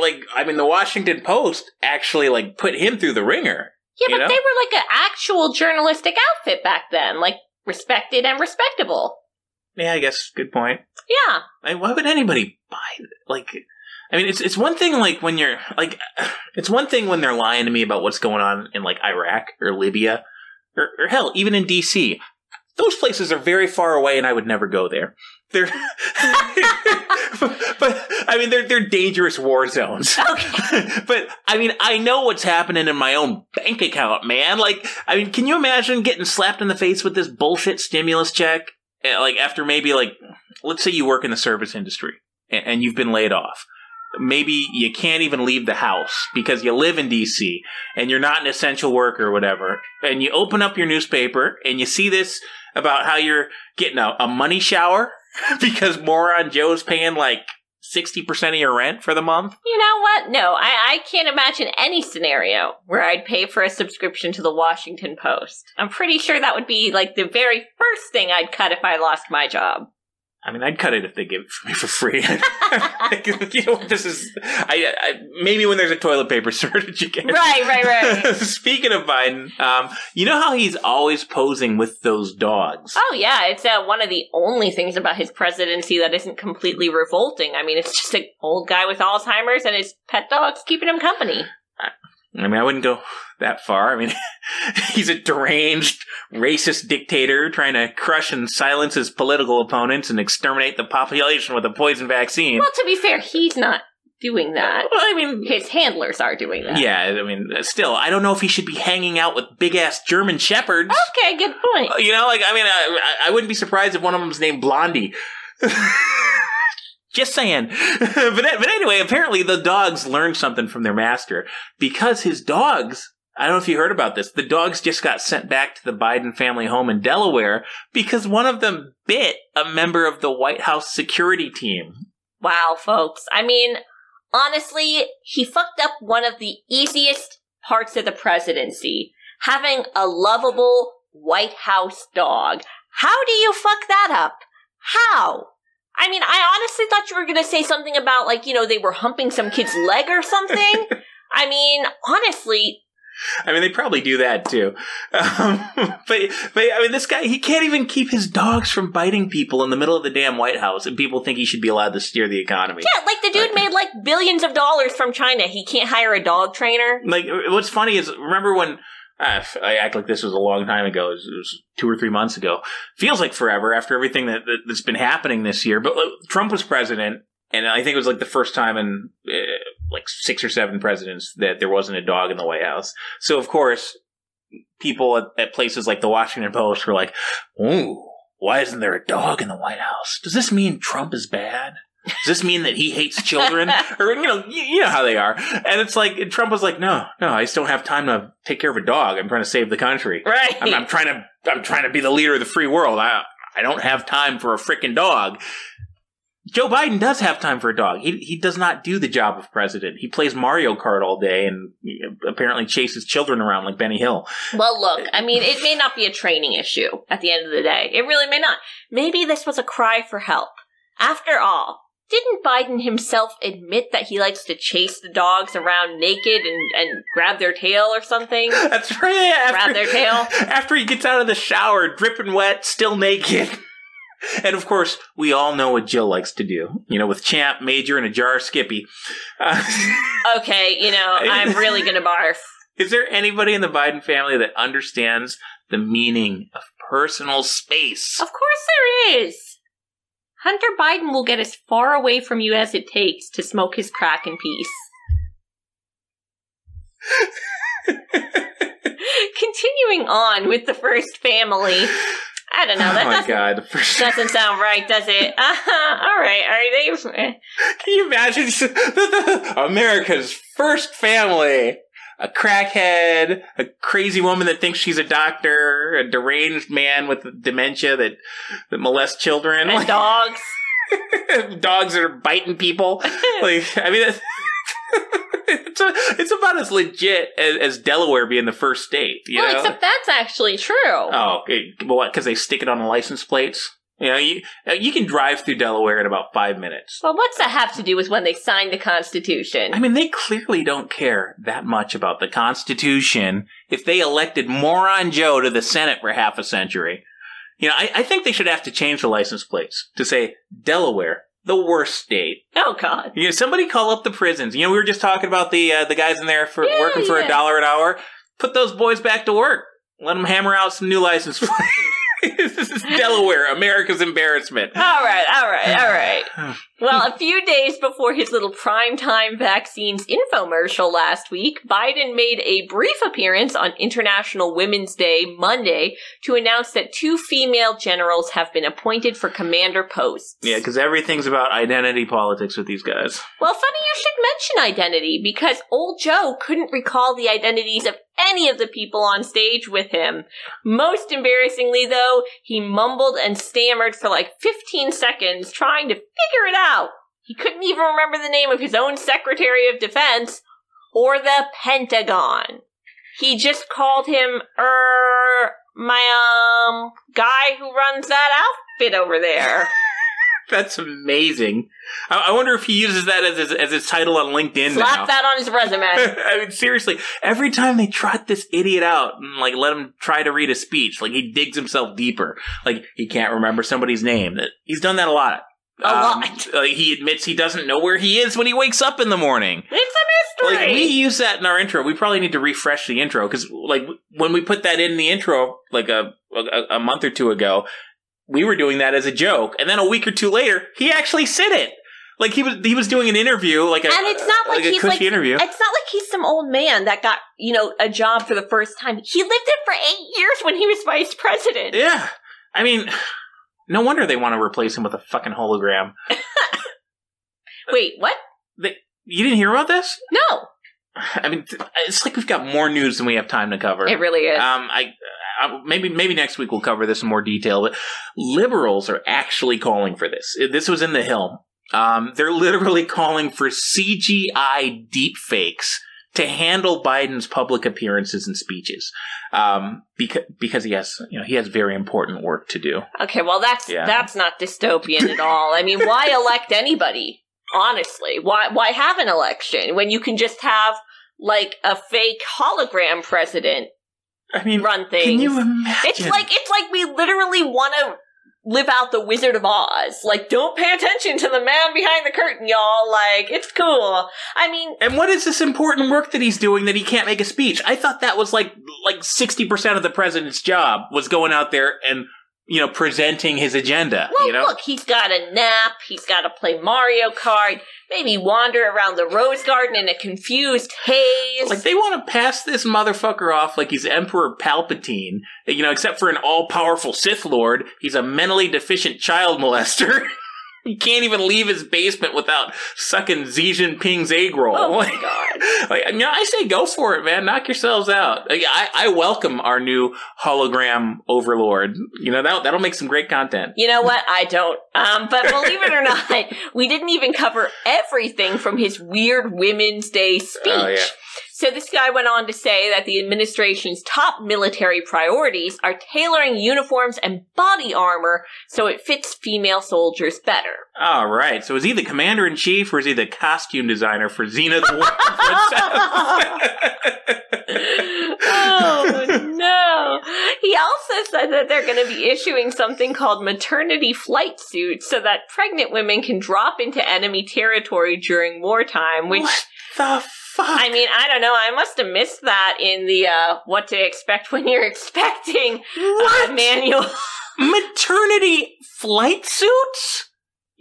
like I mean, the Washington Post actually like put him through the ringer. yeah, but know? they were like an actual journalistic outfit back then, like respected and respectable. Yeah, I guess good point. Yeah. I mean, why would anybody buy like? I mean, it's it's one thing like when you're like, it's one thing when they're lying to me about what's going on in like Iraq or Libya, or, or hell, even in D.C. Those places are very far away, and I would never go there. They're, but I mean, they're they're dangerous war zones. but I mean, I know what's happening in my own bank account, man. Like, I mean, can you imagine getting slapped in the face with this bullshit stimulus check? eh, Like after maybe like, let's say you work in the service industry and, and you've been laid off. Maybe you can't even leave the house because you live in DC and you're not an essential worker or whatever. And you open up your newspaper and you see this about how you're getting a, a money shower because Moron Joe's paying like 60% of your rent for the month. You know what? No, I, I can't imagine any scenario where I'd pay for a subscription to the Washington Post. I'm pretty sure that would be like the very first thing I'd cut if I lost my job. I mean, I'd cut it if they give it for me for free. you know, this is I, I maybe when there's a toilet paper shortage again. Right, right, right. Speaking of Biden, um, you know how he's always posing with those dogs. Oh yeah, it's uh, one of the only things about his presidency that isn't completely revolting. I mean, it's just an old guy with Alzheimer's and his pet dog's keeping him company. I mean, I wouldn't go that far. I mean, he's a deranged, racist dictator trying to crush and silence his political opponents and exterminate the population with a poison vaccine. Well, to be fair, he's not doing that. Well, I mean, His handlers are doing that. yeah, I mean, uh, still, I don't know if he should be hanging out with big ass German shepherds. Okay, good point. Uh, you know, like, I mean, I, I- wouldn't be surprised if one of them was named Blondie. Just saying. but, but anyway, apparently the dogs learned something from their master because his dogs, I don't know if you heard about this, the dogs just got sent back to the Biden family home in Delaware because one of them bit a member of the White House security team. Wow, folks. I mean, honestly, he fucked up one of the easiest parts of the presidency having a lovable White House dog. How do you fuck that up? How? I mean, I honestly thought you were going to say something about, like, you know, they were humping some kid's leg or something. I mean, honestly, I mean, they probably do that too. Um, but, but I mean, this guy, he can't even keep his dogs from biting people in the middle of the damn White House, and people think he should be allowed to steer the economy. yeah, like the dude made like billions of dollars from China. He can't hire a dog trainer. Like, what's funny is, remember when, uh, I act like this was a long time ago, it was, it was two or three months ago. Feels like forever after everything that, that, that's been happening this year. But uh, Trump was president, and I think it was like the first time in uh, like six or seven presidents that there wasn't a dog in the White House. So, of course, people at, at places like the Washington Post were like, ooh, why isn't there a dog in the White House? Does this mean Trump is bad? Does this mean that he hates children? or, you know, you, you know how they are. And it's like, and Trump was like, no, no, I just don't have time to take care of a dog. I'm trying to save the country. Right. I'm, I'm trying to, I'm trying to be the leader of the free world. I, I don't have time for a freaking dog. Joe Biden does have time for a dog. He he does not do the job of president. He plays Mario Kart all day and apparently chases children around like Benny Hill. Well, look, I mean, it may not be a training issue at the end of the day. It really may not. Maybe this was a cry for help. After all, didn't Biden himself admit that he likes to chase the dogs around naked and, and grab their tail or something? That's right. Grab their tail? after he gets out of the shower, dripping wet, still naked. And of course, we all know what Jill likes to do. You know, with Champ, Major, and a jar of Skippy. Uh, Okay, you know, I'm really gonna barf. is there anybody in the Biden family that understands the meaning of personal space? Of course there is. Hunter Biden will get as far away from you as it takes to smoke his crack in peace. Continuing on with the first family. I don't know. oh my god, doesn't sound right, does it? Uh-huh. All right. Are they? Can you imagine America's first family? A crackhead, a crazy woman that thinks she's a doctor, a deranged man with dementia that, that molests children, And dogs. dogs that are biting people. Like, I mean, it's, it's, a, it's about as legit as, as Delaware being the first state. You well, know? except that's actually true. Oh. Well, what? Because they stick it on the license plates. You know, you uh, you can drive through Delaware in about five minutes. Well, what's that have to do with when they signed the Constitution? I mean, they clearly don't care that much about the Constitution if they elected Moron Joe to the Senate for half a century. You know, I, I think they should have to change the license plates to say Delaware, the worst state. oh God. You know, somebody call up the prisons. You know, we were just talking about the uh, the guys in there for Yeah, working for yeah. a dollar an hour. Put those boys back to work. Let them hammer out some new license plates. Is Delaware, America's embarrassment. All right, all right, all right. Well, a few days before his little primetime vaccines infomercial last week, Biden made a brief appearance on International Women's Day Monday to announce that two female generals have been appointed for commander posts. Yeah, because everything's about identity politics with these guys. Well, funny you should mention identity because old Joe couldn't recall the identities of any of the people on stage with him. Most embarrassingly, though, he mumbled and stammered for like 15 seconds trying to figure it out. He couldn't even remember the name of his own Secretary of Defense or the Pentagon. He just called him, er, my, um, guy who runs that outfit over there. That's amazing. I, I wonder if he uses that as his, as his title on LinkedIn Slap now. that on his resume. I mean, seriously, every time they trot this idiot out and like let him try to read a speech, like he digs himself deeper. Like he can't remember somebody's name. That he's done that a lot. A lot. uh, he admits he doesn't know where he is when he wakes up in the morning. It's a mystery. Like we use that in our intro. We probably need to refresh the intro because, like, when we put that in the intro, like a, a a month or two ago, we were doing that as a joke, and then a week or two later, he actually said it. Like he was he was doing an interview, like a and it's not like, a he's like interview. it's not like he's some old man that got you know a job for the first time. He lived it for eight years when he was vice president. Yeah, I mean, no wonder they want to replace him with a fucking hologram. Wait, what? You didn't hear about this? No, I mean, it's like we've got more news than we have time to cover. it really is. Um, I, I maybe maybe next week we'll cover this in more detail. But liberals are actually calling for this. This was in the Hill. Um, they're literally calling for CGI deepfakes to handle Biden's public appearances and speeches, um, because because he has you know he has very important work to do. okay, well that's Yeah. that's not dystopian at all. I mean, why elect anybody? Honestly, why why have an election when you can just have like a fake hologram president I mean, run things? can you imagine? It's like it's like we literally want to live out the Wizard of Oz. Like, don't pay attention to the man behind the curtain, y'all. Like, it's cool. I mean, And what is this important work that he's doing that he can't make a speech? I thought that was like like sixty percent of the president's job was going out there and you know presenting his agenda. well, you know, look, he's got a nap. He's got to play Mario Kart. Maybe wander around the rose garden in a confused haze. like they want to pass this motherfucker off like he's Emperor Palpatine. You know, except for an all powerful Sith Lord, he's a mentally deficient child molester. He can't even leave his basement without sucking Xi Jinping's egg roll. oh my god. like, you know, I say go for it, man. Knock yourselves out. Like, I, I welcome our new hologram overlord. You know, that, that'll make some great content. You know what? I don't. Um, but believe it or not, we didn't even cover everything from his weird Women's Day speech. Oh, yeah. So this guy went on to say that the administration's top military priorities are tailoring uniforms and body armor so it fits female soldiers better. All right. So is he the commander in chief or is he the costume designer for Xena the War oh no. He also said that they're going to be issuing something called maternity flight suits so that pregnant women can drop into enemy territory during wartime, which what the fuck? I mean, I don't know. I must have missed that in the uh, what to expect when you're expecting what? uh, manual. maternity flight suits?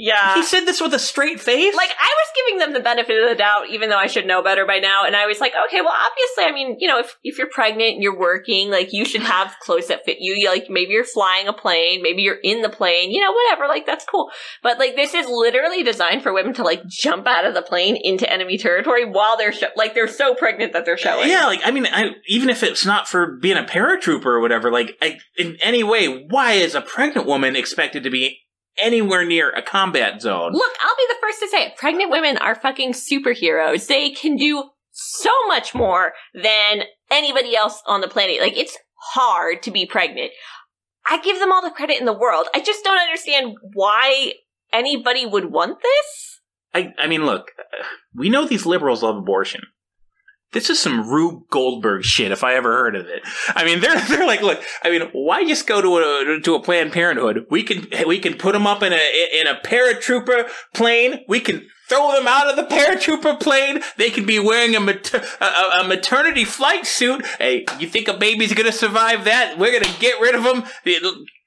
Yeah. he said this with a straight face? like I was giving them the benefit of the doubt, even though I should know better by now. And I was like, okay, well, obviously, I mean, you know, if if you're pregnant and you're working, like you should have clothes that fit you. Like maybe you're flying a plane, maybe you're in the plane, you know, whatever. Like that's cool. But like this is literally designed for women to like jump out of the plane into enemy territory while they're sho- like they're so pregnant that they're showing. Yeah, like I mean, I, even if it's not for being a paratrooper or whatever, like I, in any way, why is a pregnant woman expected to be anywhere near a combat zone? Look, I'll be the first to say it. Pregnant women are fucking superheroes. They can do so much more than anybody else on the planet. Like, it's hard to be pregnant. I give them all the credit in the world. I just don't understand why anybody would want this. I, I mean, look, we know these liberals love abortion. This is some Rube Goldberg shit, if I ever heard of it. I mean, they're they're like, look, I mean, why just go to a to a Planned Parenthood? We can we can put them up in a in a paratrooper plane. We can throw them out of the paratrooper plane. They can be wearing a, mater- a, a- maternity flight suit. Hey, you think a baby's gonna survive that? We're gonna get rid of them.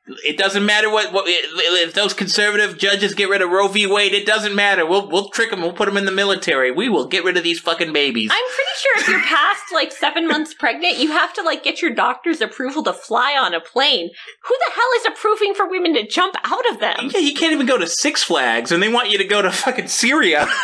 It, doesn't matter what, what if those conservative judges get rid of Roe v. Wade. It doesn't matter. We'll we'll trick them. We'll put them in the military. We will get rid of these fucking babies. I'm pretty sure if you're past like seven months pregnant, you have to like get your doctor's approval to fly on a plane. Who the hell is approving for women to jump out of them? yeah, you can't even go to Six Flags, and they want you to go to fucking Syria.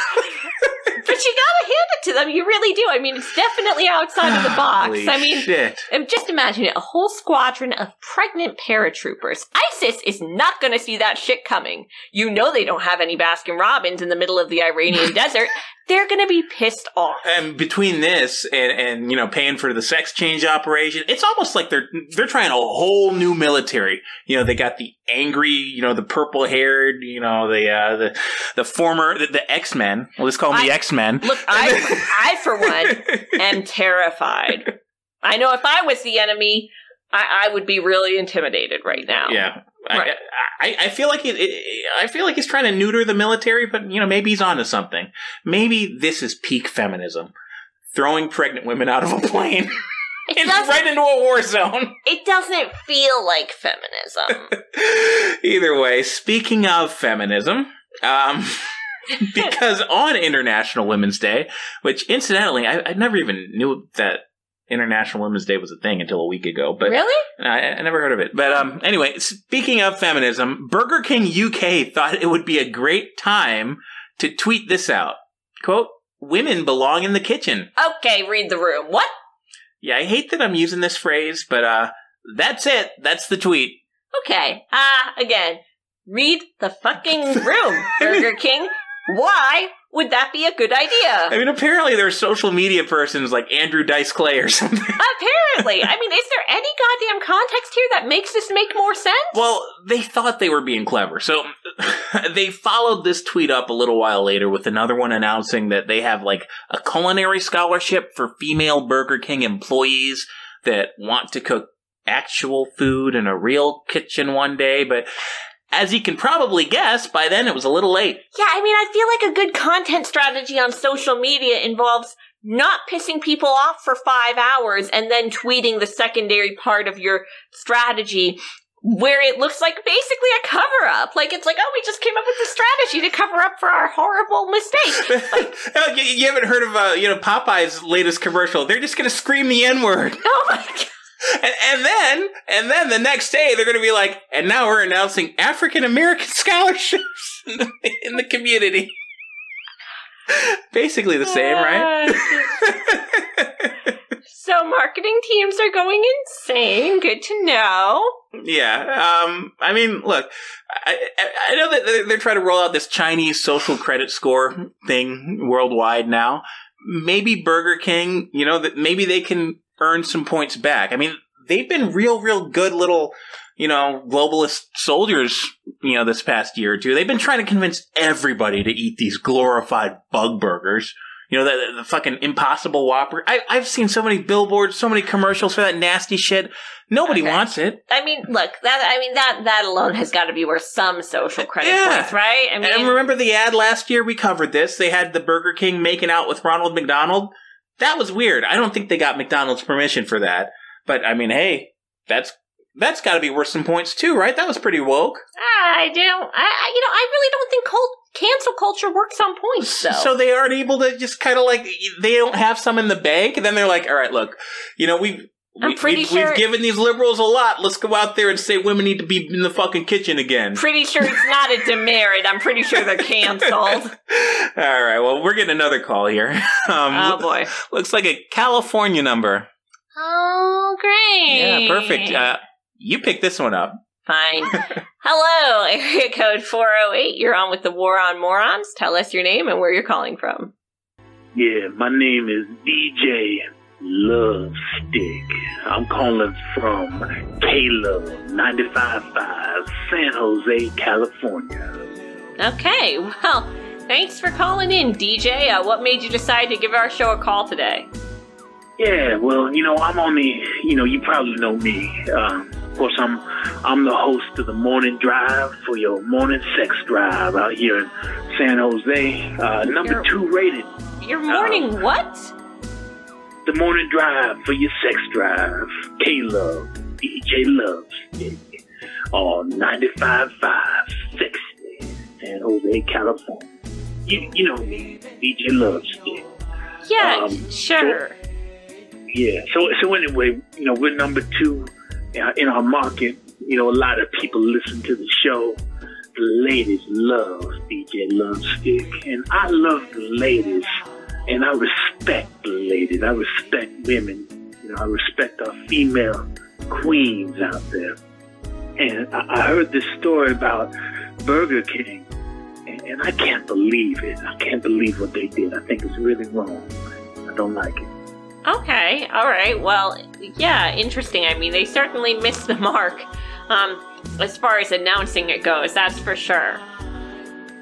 But you gotta hand it to them. You really do. I mean, it's definitely outside of the box. Holy I mean, shit. just imagine it a whole squadron of pregnant paratroopers. ISIS is not gonna see that shit coming. You know they don't have any Baskin Robbins in the middle of the Iranian desert. They're gonna be pissed off. And between this and, and you know paying for the sex change operation, it's almost like they're they're trying a whole new military. You know, they got the angry, you know, the purple haired, you know, the uh, the the former the, the X Men. Well, let's call them the I- X Men. Look, I, I for one am terrified. I know if I was the enemy, I, I would be really intimidated right now. Yeah. Right. I, I, I feel like it, it, I feel like he's trying to neuter the military, but you know maybe he's onto something. Maybe this is peak feminism. throwing pregnant women out of a plane. It It's right into a war zone. it doesn't feel like feminism. Either way, speaking of feminism, um, because on International Women's Day, which incidentally, I, I never even knew that International Women's Day was a thing until a week ago, but really? I, I never heard of it. But um, anyway, speaking of feminism, Burger King UK thought it would be a great time to tweet this out. Quote, women belong in the kitchen. Okay, read the room. What? Yeah, I hate that I'm using this phrase, but uh, that's it. That's the tweet. Okay. Ah, again. Read the fucking room, Burger King. Why would that be a good idea? I mean, apparently there's social media persons like Andrew Dice Clay or something. Apparently. I mean, is there any goddamn context here that makes this make more sense? Well, they thought they were being clever. So they followed this tweet up a little while later with another one announcing that they have like a culinary scholarship for female Burger King employees that want to cook actual food in a real kitchen one day. But as you can probably guess, by then it was a little late. Yeah, I mean, I feel like a good content strategy on social media involves not pissing people off for five hours and then tweeting the secondary part of your strategy where it looks like basically a cover up. Like, it's like, oh, we just came up with a strategy to cover up for our horrible mistake. Oh, you, you haven't heard of uh, you know Popeye's latest commercial? They're just gonna scream the N word. oh my god. And, and then, and then the next day, they're going to be like, and now we're announcing African American scholarships in the, in the community. Basically the same, right? so marketing teams are going insane. Good to know. yeah. Um. I mean, look, I, I, know that they're, they're trying to roll out this Chinese social credit score thing worldwide now. Maybe Burger King, you know, that maybe they can earn some points back. I mean, they've been real, real good little, you know, globalist soldiers, you know, this past year or two. They've been trying to convince everybody to eat these glorified bug burgers. You know, the, the fucking impossible whopper. I, I've seen so many billboards, so many commercials for that nasty shit. Nobody Okay. wants it. I mean, look, that I mean that that alone has got to be worth some social credit Yeah. points, right? I mean, and remember the ad last year? We covered this. They had the Burger King making out with Ronald McDonald. That was weird. I don't think they got McDonald's permission for that. But I mean, hey, that's that's got to be worth some points too, right? That was pretty woke. I don't. I, I you know I really don't think cult, cancel culture works on points though. So they aren't able to just kind of like they don't have some in the bank, and then they're like, all right, look, you know we've. I'm we, pretty we've, sure- we've given these liberals a lot. Let's go out there and say women need to be in the fucking kitchen again. pretty sure it's not a demerit. I'm pretty sure they're canceled. All right, well, we're getting another call here. Um, oh boy. Looks like a California number. Oh great. Yeah, perfect. Uh, you picked this one up. Fine. Hello, area code 408. You're on with the War on Morons. Tell us your name and where you're calling from. Yeah, my name is DJ Love Stick. I'm calling from K-Love 95.5, San Jose, California. Okay, well, thanks for calling in, DJ. Uh, what made you decide to give our show a call today? Yeah, well, you know, I'm on the, you know, you probably know me. Um, of course, I'm, I'm the host of the morning drive for your morning sex drive out here in San Jose. Uh, number You're- two rated. Your morning what? The morning drive for your sex drive. K-Love, DJ Love Stick on 95.5 Sexy, San Jose, California. You, you know me, DJ Love Stick. Yeah, Um, sure. Yeah. So so anyway, you know, we're number two in our market. You know, a lot of people listen to the show. The ladies love DJ Love Stick, and I love the ladies, and I respect the ladies. I respect women. You know, I respect our female queens out there. And I, I heard this story about Burger King, and, and I can't believe it. I can't believe what they did. I think it's really wrong. I don't like it. Okay, all right. Well, yeah, interesting. I mean, they certainly missed the mark. Um, as far as announcing it goes, that's for sure.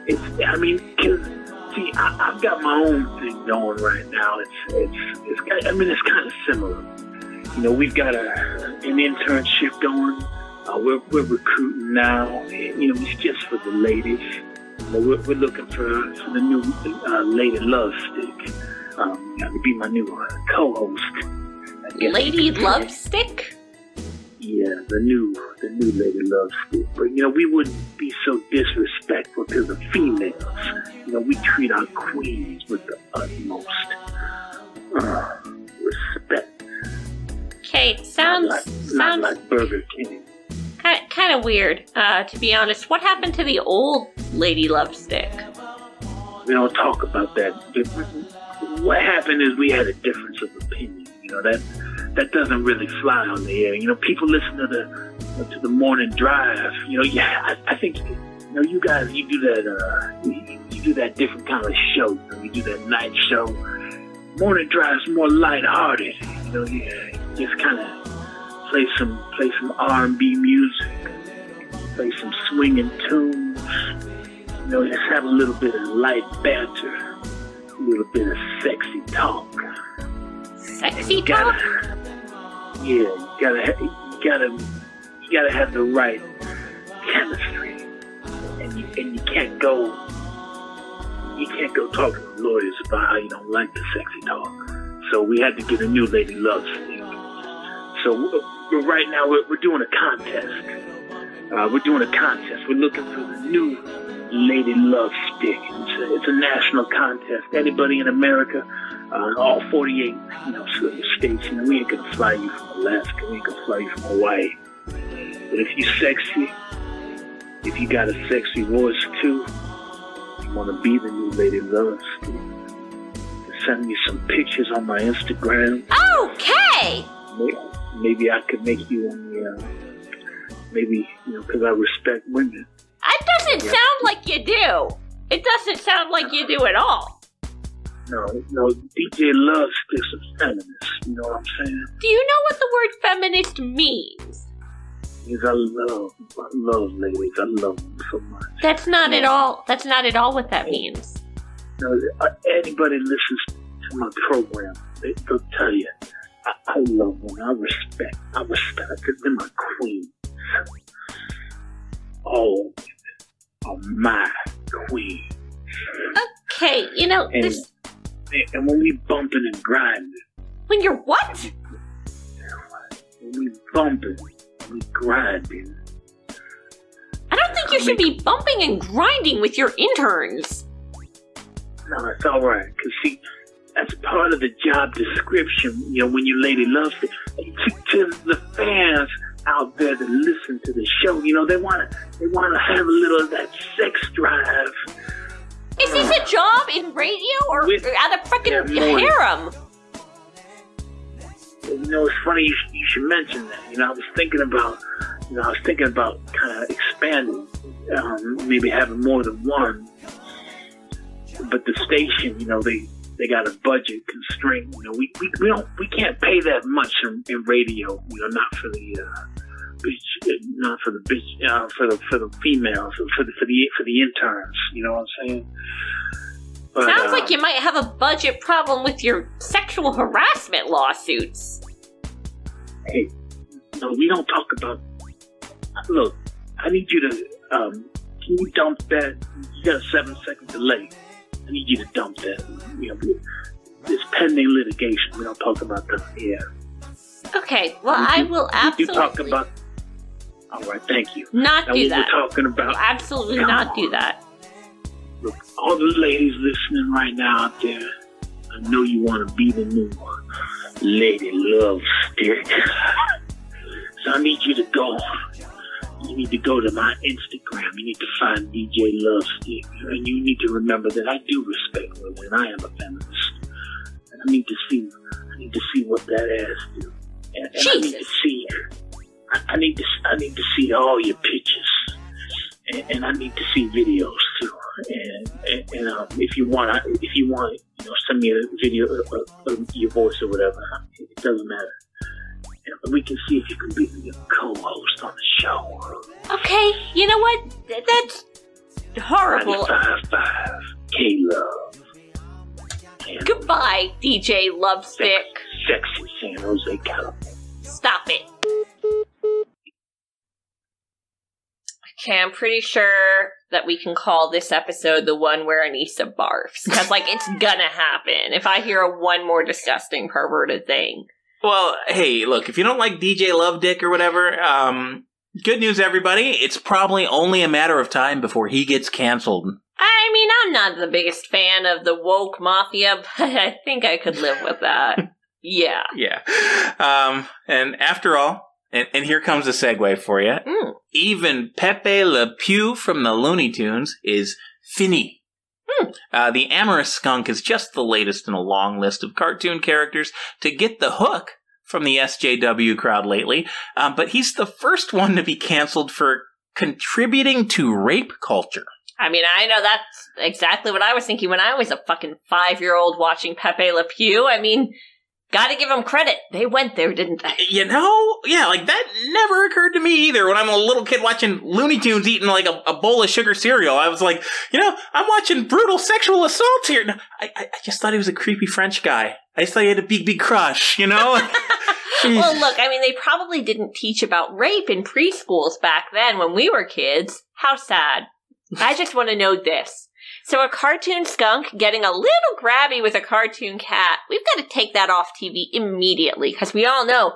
It's, I mean, see, I, I've got my own thing going right now. It's, it's, it's. I mean, it's kind of similar. You know, we've got a an internship going. Uh, we're we're recruiting now. and, You know, it's just for the ladies. You know, we're, we're looking for for the new uh, lady love stick. um, to be my new uh, co-host. Lady Love Stick? Yeah, the new, the new Lady Love Stick. But you know, we wouldn't be so disrespectful to the females. You know, we treat our queens with the utmost uh, respect. Okay, sounds Not like, not sounds like Burger King. kind kind of weird. Uh, to be honest, what happened to the old Lady love stick? we don't talk about that. What happened is we had a difference of opinion. You know that that doesn't really fly on the air. You know, people listen to the to the morning drive. You know, yeah, I, I think you know you guys you do that. Uh, you, do that different kind of show. You, know, you do that night show. Morning drive's more lighthearted. You know, you just kind of play some play some R and B music, play some swinging tunes. You know, just have a little bit of light banter, a little bit of sexy talk. Sexy gotta, yeah, you gotta, you gotta, you gotta have the right chemistry, and you and you can't go, you can't go talking to lawyers about how you don't like the sexy talk. So we had to get a new lady love stick. So we're, we're right now we're, we're doing a contest. Uh, we're doing a contest. We're looking for the new Lady Love Stick. It's a, it's a national contest. Anybody in America, uh, all 48 you know, states, you know, we ain't gonna fly you from Alaska. We ain't gonna fly you from Hawaii. But if you sexy, if you got a sexy voice too, you wanna be the new Lady Love send me some pictures on my Instagram. Okay! Maybe, maybe I could make you on the, uh, maybe, you know, because I respect women. That doesn't Yeah. sound like you do. It doesn't sound like you do at all. No, no, DJ loves this feminist. You know what I'm saying? Do you know what the word feminist means? Because I love, I love ladies. I love them so much. That's not at all. That's not at all what that means. You know, uh, anybody listens to my program, they, they'll tell you, I, I love women. I respect, I respect they're my queens. All are my queens. Okay, you know And, this. And when we bumping and grinding, When you're what? when we bumping, we grinding. I don't think you should be bumping and grinding with your interns. No, it's all right. Cause see, that's part of the job description. You know, when you lady loves it, to, to the fans out there that listen to the show, you know, they want to they want to have a little of that sex drive. Is this a job in radio or With at a freaking harem? You know, it's funny you, you should mention that. You know, I was thinking about, you know, I was thinking about kind of expanding, um, maybe having more than one. But the station, you know, they they got a budget constraint. You know, we we, we don't we can't pay that much in, in radio. You know, not for the. Uh, bitch, uh, not for the bitch, uh, for the for the females, for the for the for the interns. You know what I'm saying? But, Sounds uh, like you might have a budget problem with your sexual harassment lawsuits. hey, no, we don't talk about. Look, I need you to. Um, can you dump that? You got a seven second delay. I need you to dump that. You know, it's pending litigation. We don't talk about that. Yeah. Okay, well, I will absolutely. You talk about. All right, thank you. not Now, do that. we're talking about. Absolutely Come not on. do that. Look, all the ladies listening right now out there, I know you want to be the new lady love stick. so I need you to go. You need to go to my Instagram. You need to find DJ Love Stick, and you need to remember that I do respect women. and I am a feminist, and I need to see. I need to see what that ass do, and, and I need to see. I, I need to. I need to see all your pictures and, and I need to see videos too. And, and, and um, if you want, I- if you want, you know, send me a video of, of, of your voice or whatever. It doesn't matter. And we can see if you can be the co-host on the show. Okay, you know what? Th- That's horrible. Five five K Love. Goodbye, DJ Lovestick. sexy San Jose, California. Stop it. Okay, I'm pretty sure that we can call this episode the one where Anissa barfs. Because, like, it's gonna happen if I hear a one more disgusting perverted thing. Well, hey, look, if you don't like DJ Love Dick or whatever, um, good news, everybody. It's probably only a matter of time before he gets canceled. I mean, I'm not the biggest fan of the woke mafia, but I think I could live with that. yeah. Yeah. Um, and after all, and, and here comes a segue for you. Mm. Even Pepe Le Pew from the Looney Tunes is Finny. Hmm. Uh, the amorous skunk is just the latest in a long list of cartoon characters to get the hook from the SJW crowd lately, um, but he's the first one to be canceled for contributing to rape culture. I mean, I know that's exactly what I was thinking when I was a fucking five year old watching Pepe Le Pew. I mean, gotta give them credit. They went there, didn't they? You know, yeah, like that never occurred to me either. When I'm a little kid watching Looney Tunes eating like a, a bowl of sugar cereal, I was like, you know, I'm watching brutal sexual assault here. No, I, I, I just thought he was a creepy French guy. I just thought he had a big, big crush, you know? well, look, I mean, they probably didn't teach about rape in preschools back then when we were kids. How sad. I just want to know this. So, a cartoon skunk getting a little grabby with a cartoon cat, we've got to take that off TV immediately because we all know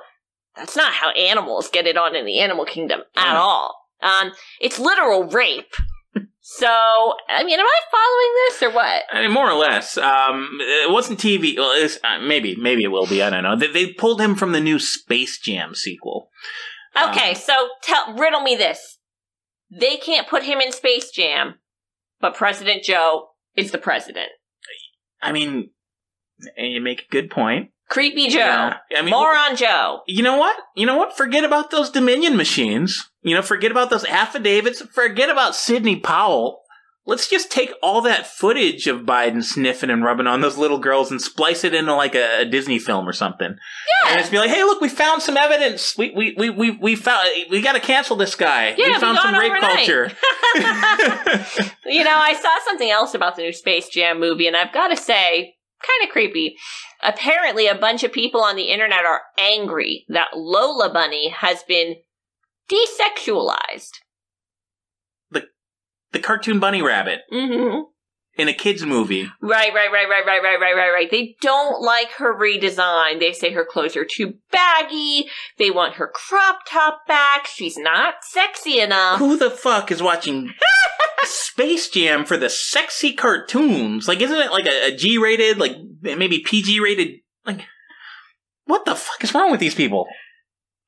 that's not how animals get it on in the animal kingdom at Mm. all. Um, it's literal rape. So, I mean, am I following this or what? I mean, more or less. Um, it wasn't TV. Well, it's, uh, maybe, maybe it will be. I don't know. They, they pulled him from the new Space Jam sequel. Okay, so tell riddle me this. They can't put him in Space Jam, but President Joe is the president. I mean, and you make a good point. Creepy Joe. Yeah, I mean, Moron Joe. You know what? You know what? Forget about those Dominion machines. You know, forget about those affidavits. Forget about Sidney Powell. Let's just take all that footage of Biden sniffing and rubbing on those little girls and splice it into like a, a Disney film or something. Yeah. And just be like, hey, look, we found some evidence. We we we we, we found we got to cancel this guy. Yeah, we found some rape overnight. culture. You know, I saw something else about the new Space Jam movie, and I've got to say, kind of creepy. Apparently, a bunch of people on the internet are angry that Lola Bunny has been desexualized. The cartoon bunny rabbit Mm-hmm. in a kids movie. Right, right, right, right, right, right, right, right, right. They don't like her redesign. They say her clothes are too baggy. They want her crop top back. She's not sexy enough. Who the fuck is watching Space Jam for the sexy cartoons? Like, isn't it like a, a G rated, like maybe PG rated? Like, what the fuck is wrong with these people?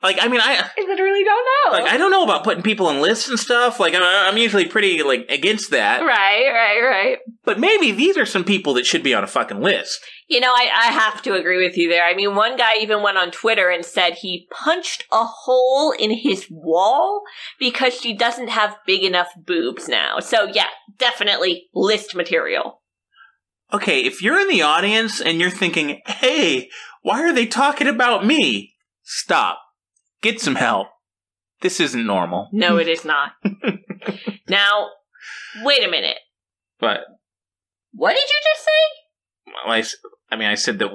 Like, I mean, I I literally don't know. like I don't know about putting people in lists and stuff. Like, I- I'm usually pretty like against that. right, right, right. But maybe these are some people that should be on a fucking list. You know, I, I have to agree with you there. I mean, one guy even went on Twitter and said he punched a hole in his wall because she doesn't have big enough boobs now. So, yeah, definitely list material. Okay, if you're in the audience and you're thinking, hey, why are they talking about me? Stop. Get some help. This isn't normal. No, it is not. now, wait a minute. But What did you just say? well, I, I mean, I said that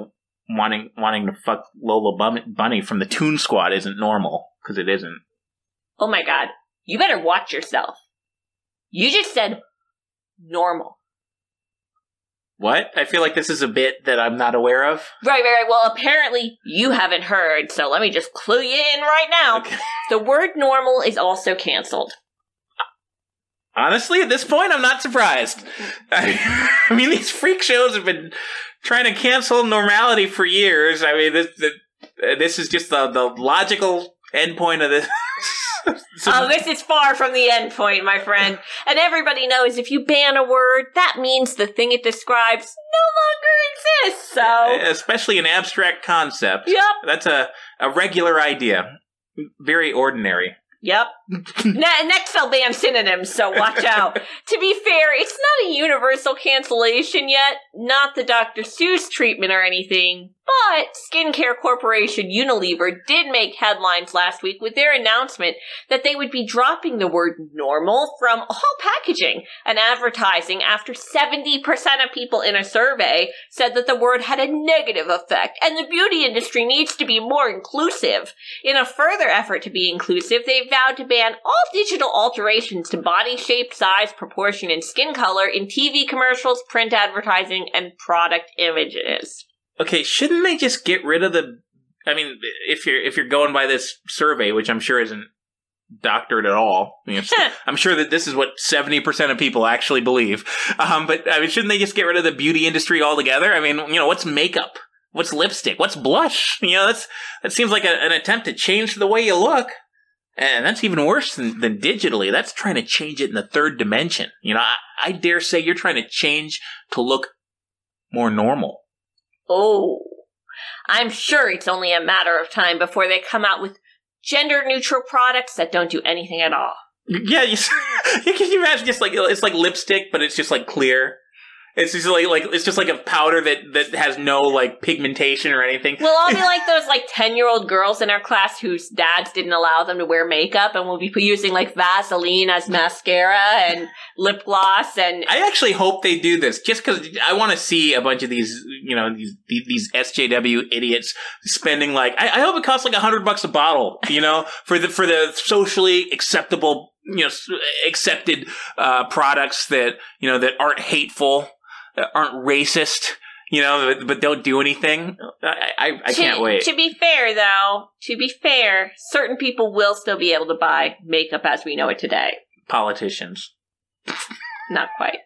wanting wanting to fuck Lola Bunny from the Toon Squad isn't normal because it isn't. Oh my god. You better watch yourself. You just said normal. What? I feel like this is a bit that I'm not aware of. Right, right, right. Well, apparently you haven't heard, so let me just clue you in right now. Okay. The word normal is also canceled. Honestly, at this point, I'm not surprised. I, I mean, these freak shows have been trying to cancel normality for years. I mean, this uh, this is just the the logical endpoint of this. So- oh, this is far from the end point, my friend. And everybody knows if you ban a word, that means the thing it describes no longer exists. So, especially an abstract concept. yep, That's a, a regular idea. Very ordinary. yep. Ne- next, I'll ban synonyms, so watch out. to be fair, it's not a universal cancellation yet, not the Dr. Seuss treatment or anything, but Skincare Corporation Unilever did make headlines last week with their announcement that they would be dropping the word normal from all packaging and advertising after 70% of people in a survey said that the word had a negative effect and the beauty industry needs to be more inclusive. In a further effort to be inclusive, they vowed to ban ban all digital alterations to body shape, size, proportion, and skin color in TV commercials, print advertising, and product images. Okay, shouldn't they just get rid of the? I mean, if you're if you're going by this survey, which I'm sure isn't doctored at all, you know, I'm sure that this is what seventy percent of people actually believe. Um, but I mean, shouldn't they just get rid of the beauty industry altogether? I mean, you know, what's makeup? What's lipstick? What's blush? You know, that's that seems like a, an attempt to change the way you look. And that's even worse than, than digitally. That's trying to change it in the third dimension. You know, I, I dare say you're trying to change to look more normal. Oh, I'm sure it's only a matter of time before they come out with gender neutral products that don't do anything at all. Yeah, you, can you imagine just like it's like lipstick, but it's just like clear. It's just like like it's just like a powder that that has no like pigmentation or anything. We'll all be like those like 10 year old girls in our class whose dads didn't allow them to wear makeup and we'll be using like Vaseline as mascara and lip gloss and I actually hope they do this just because I want to see a bunch of these, you know, these these SJW idiots spending like I, I hope it costs like a hundred bucks a bottle, you know, for the for the socially acceptable, you know, accepted uh, products that you know that aren't hateful, aren't racist, you know, but, but don't do anything. I I, I to, can't wait. To be fair though, to be fair, certain people will still be able to buy makeup as we know it today. Politicians. Not quite.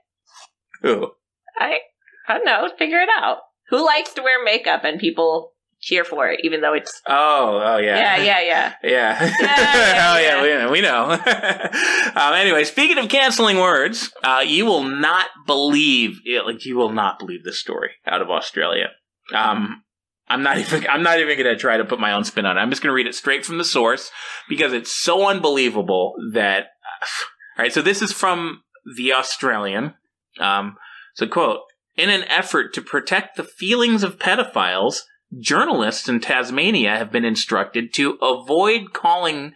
Who? I I don't know, figure it out. Who likes to wear makeup and people cheer for it even though it's Oh, oh yeah. Yeah, yeah, yeah. Yeah. yeah, oh, yeah, we know. We know. um, anyway, speaking of canceling words, uh, you will not believe it, like you will not believe this story out of Australia. Um, I'm not even. I'm not even going to try to put my own spin on it. I'm just going to read it straight from the source because it's so unbelievable that. All right, so this is from the Australian. Um, so quote: In an effort to protect the feelings of pedophiles, journalists in Tasmania have been instructed to avoid calling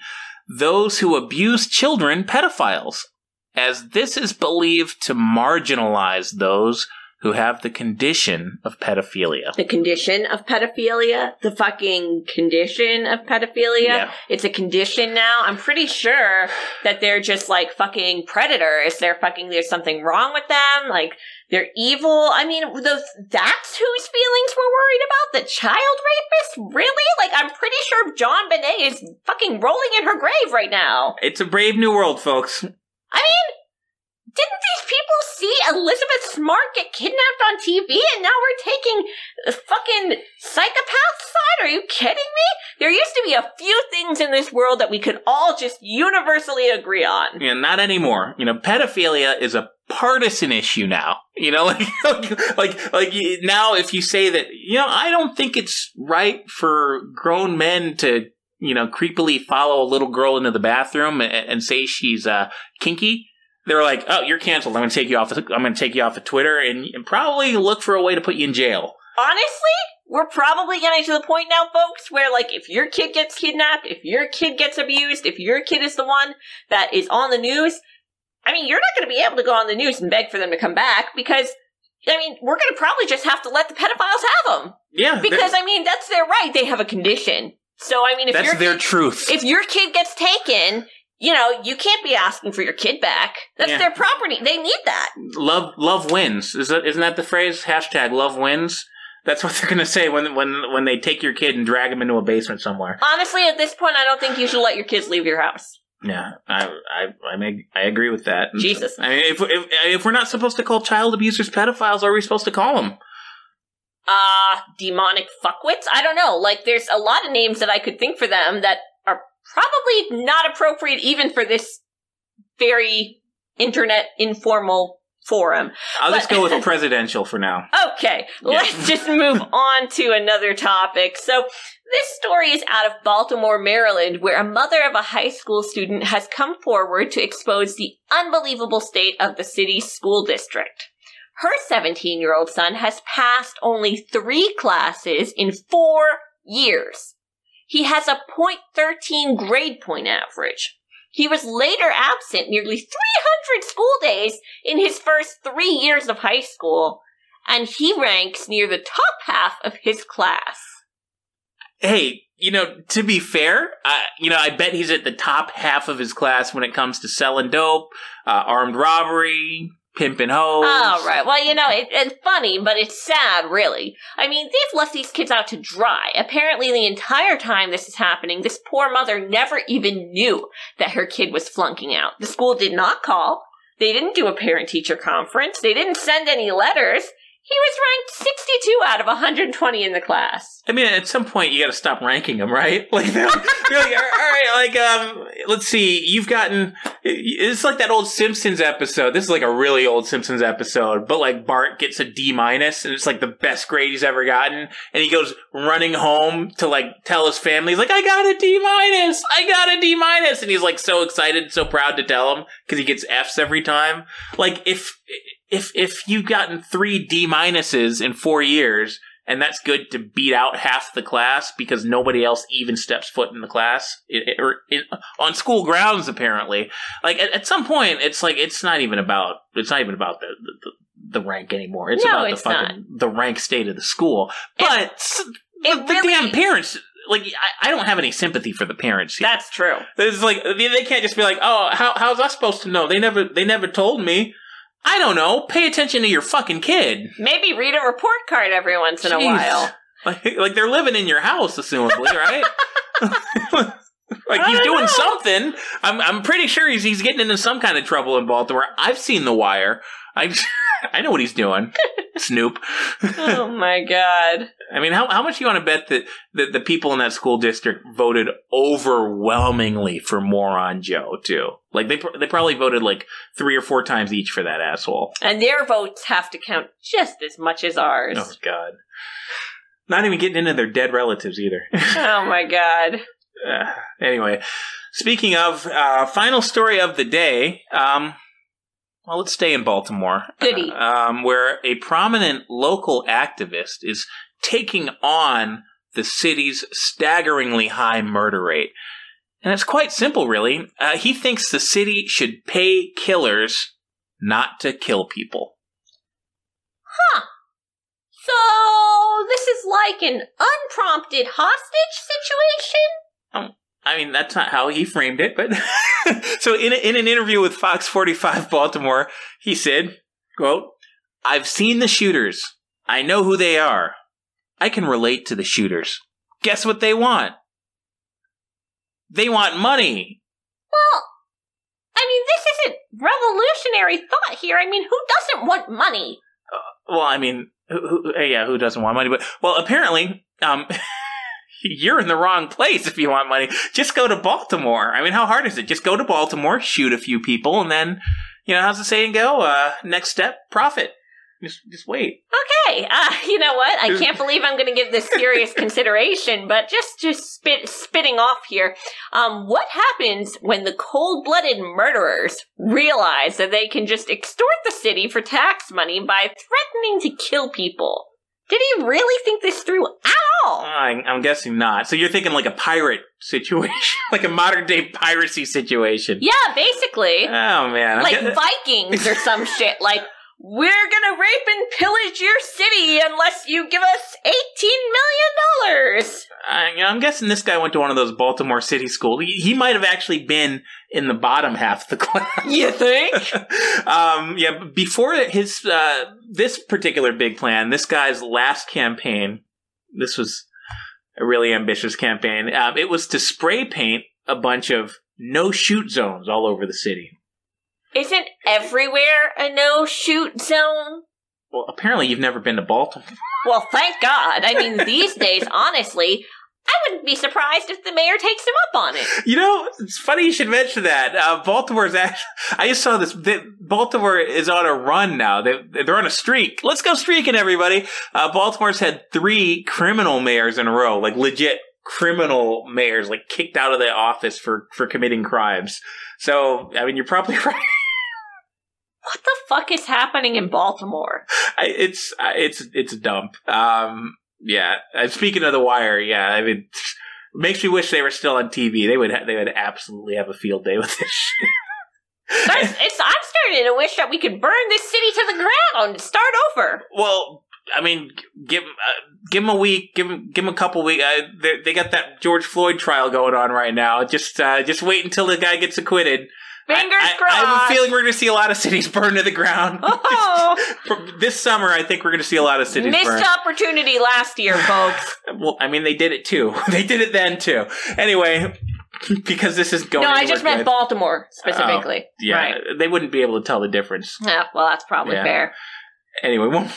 those who abuse children pedophiles, as this is believed to marginalize those who have the condition of pedophilia. the condition of pedophilia, the fucking condition of pedophilia. Yeah. It's a condition now. I'm pretty sure that they're just like fucking predators. They're fucking, there's something wrong with them. Like, they're evil. I mean, those, that's whose feelings we're worried about? The child rapist? Really? Like, I'm pretty sure JonBenét is fucking rolling in her grave right now. It's a brave new world, folks. I mean, didn't these people see Elizabeth Smart get kidnapped on TV and now we're taking fucking psychopath side? Are you kidding me? There used to be a few things in this world that we could all just universally agree on. Yeah, not anymore. You know, pedophilia is a partisan issue now. You know, like, like, like you- now if you say that, you know, I don't think it's right for grown men to, you know, creepily follow a little girl into the bathroom and, and say she's uh, kinky. They're like, "Oh, you're canceled. I'm going to take you off. Of, I'm going to take you off of Twitter and, and probably look for a way to put you in jail." Honestly, we're probably getting to the point now, folks, where like if your kid gets kidnapped, if your kid gets abused, if your kid is the one that is on the news, I mean, you're not going to be able to go on the news and beg for them to come back because, I mean, we're going to probably just have to let the pedophiles have them. Yeah, Because, I mean, that's their right. They have a condition. So, I mean, if that's your their truth. if your kid gets taken, you know, you can't be asking for your kid back. That's Yeah. their property. They need that. love love wins. Is that isn't that the phrase? Hashtag love wins. That's what they're gonna say when when when they take your kid and drag him into a basement somewhere. Honestly, at this point, I don't think you should let your kids leave your house. Yeah, I I I, make, I agree with that. Jesus. I mean, if, if if we're not supposed to call child abusers pedophiles, are we supposed to call them? uh demonic fuckwits i don't know like there's a lot of names that i could think for them that probably not appropriate even for this very internet informal forum I'll just go with presidential for now. Okay, let's just move on to another topic. So, this story is out of Baltimore, Maryland, where a mother of a high school student has come forward to expose the unbelievable state of the city's school district. Her 17 year old son has passed only three classes in four years. He has a .13 grade point average. He was later absent nearly 300 school days in his first three years of high school, and he ranks near the top half of his class. hey, you know, to be fair, I, you know, I bet he's at the top half of his class when it comes to selling dope, uh, armed robbery, pimping hoes. Oh, right. Well, you know, it, it's funny, but it's sad, really. I mean, they've left these kids out to dry. Apparently, the entire time this is happening, this poor mother never even knew that her kid was flunking out. The school did not call. They didn't do a parent teacher conference. They didn't send any letters. He was ranked 62 out of 120 in the class. I mean, at some point you got to stop ranking them, right? Like, they're, they're like, all right, like, um, let's see, you've gotten. It's like that old Simpsons episode. This is like a really old Simpsons episode, but like Bart gets a D minus, and it's like the best grade he's ever gotten, and he goes running home to like tell his family, he's like, I got a D minus, I got a D minus, and he's like so excited, so proud to tell him because he gets Fs every time. Like, if if if you've gotten three D minuses in four years, and that's good to beat out half the class because nobody else even steps foot in the class it, it- or it, on school grounds. Apparently, like at, at some point, it's like it's not even about it's not even about the the, the rank anymore. It's No, about it's the fucking the rank state of the school. But the, the really- damn parents. Like I, I don't have any sympathy for the parents. Here. That's true. It's like they they can't just be like, "Oh, how how's I supposed to know? They never they never told me." I don't know. Pay attention to your fucking kid. Maybe read a report card every once in a while. Like, like they're living in your house, assumably, right? like he's doing know. something. I'm I'm pretty sure he's he's getting into some kind of trouble in Baltimore. I've seen The Wire. I I know what he's doing. Snoop. oh my god. I mean, how how much do you want to bet that, that the people in that school district voted overwhelmingly for Moron Joe too? Like they they probably voted like three or four times each for that asshole. And their votes have to count just as much as ours. Oh God. Not even getting into their dead relatives either. oh my god. Uh, anyway, speaking of uh, final story of the day, um, well, let's stay in Baltimore, Goody. um, where a prominent local activist is taking on the city's staggeringly high murder rate. And it's quite simple, really. Uh, he thinks the city should pay killers not to kill people. Huh. So this is like an unprompted hostage situation? I mean, that's not how he framed it, but so in, a, in an interview with Fox 45 Baltimore, he said, quote, I've seen the shooters. I know who they are. I can relate to the shooters. Guess what they want? They want money. Well, I mean, this isn't revolutionary thought here. I mean, who doesn't want money? Well, I mean, who, who, uh, yeah, who doesn't want money? But well, apparently, um, you're in the wrong place if you want money. Just go to Baltimore. I mean, how hard is it? Just go to Baltimore, shoot a few people, and then, you know, how's the saying go? Uh, next step, profit. Just, just wait. Okay, uh, you know what? I can't believe I'm going to give this serious consideration, but just just spit, spitting off here. Um, what happens when the cold-blooded murderers realize that they can just extort the city for tax money by threatening to kill people? Did he really think this through at all? I, I'm guessing not. So you're thinking like a pirate situation, like a modern day piracy situation. Yeah, basically. Oh man, I'm like gue- Vikings or some shit. Like, we're gonna rape and pillage your city unless you give us eighteen million dollars. I, you know, I'm guessing this guy went to one of those Baltimore City schools. He, he might have actually been in the bottom half of the class. You think? um, yeah, before his uh, this particular big plan, this guy's last campaign, this was a really ambitious campaign. Um, it was to spray paint a bunch of no shoot zones all over the city. Isn't everywhere a no shoot zone? Well, apparently you've never been to Baltimore. Well, thank God. I mean, these days, honestly, I wouldn't be surprised if the mayor takes him up on it. You know, it's funny you should mention that. Uh, Baltimore's actually, I just saw this. That Baltimore is on a run now. They, they're on a streak. Let's go streaking, everybody. Uh, Baltimore's had three criminal mayors in a row, like legit criminal mayors, like kicked out of the office for, for committing crimes. So, I mean, you're probably right. What the fuck is happening in Baltimore? I, it's, it's, it's a dump. Um, yeah. Speaking of the wire, yeah, I mean, makes me wish they were still on TV. They would, ha- they would absolutely have a field day with this shit. That's- it's, I'm starting to wish that we could burn this city to the ground, start over. Well, I mean, give uh, give him a week, give him give him a couple weeks. Uh, they, they got that George Floyd trial going on right now. Just uh, just wait until the guy gets acquitted. Fingers I, crossed. I have a feeling we're going to see a lot of cities burn to the ground. Oh, this summer, I think we're going to see a lot of cities missed burn. opportunity last year, folks. Well, I mean, they did it too. They did it then too. Anyway, because this is going. no, I just meant good. Baltimore specifically. Oh, yeah, Right. they wouldn't be able to tell the difference. Yeah, well, that's probably Yeah. fair. Anyway, well,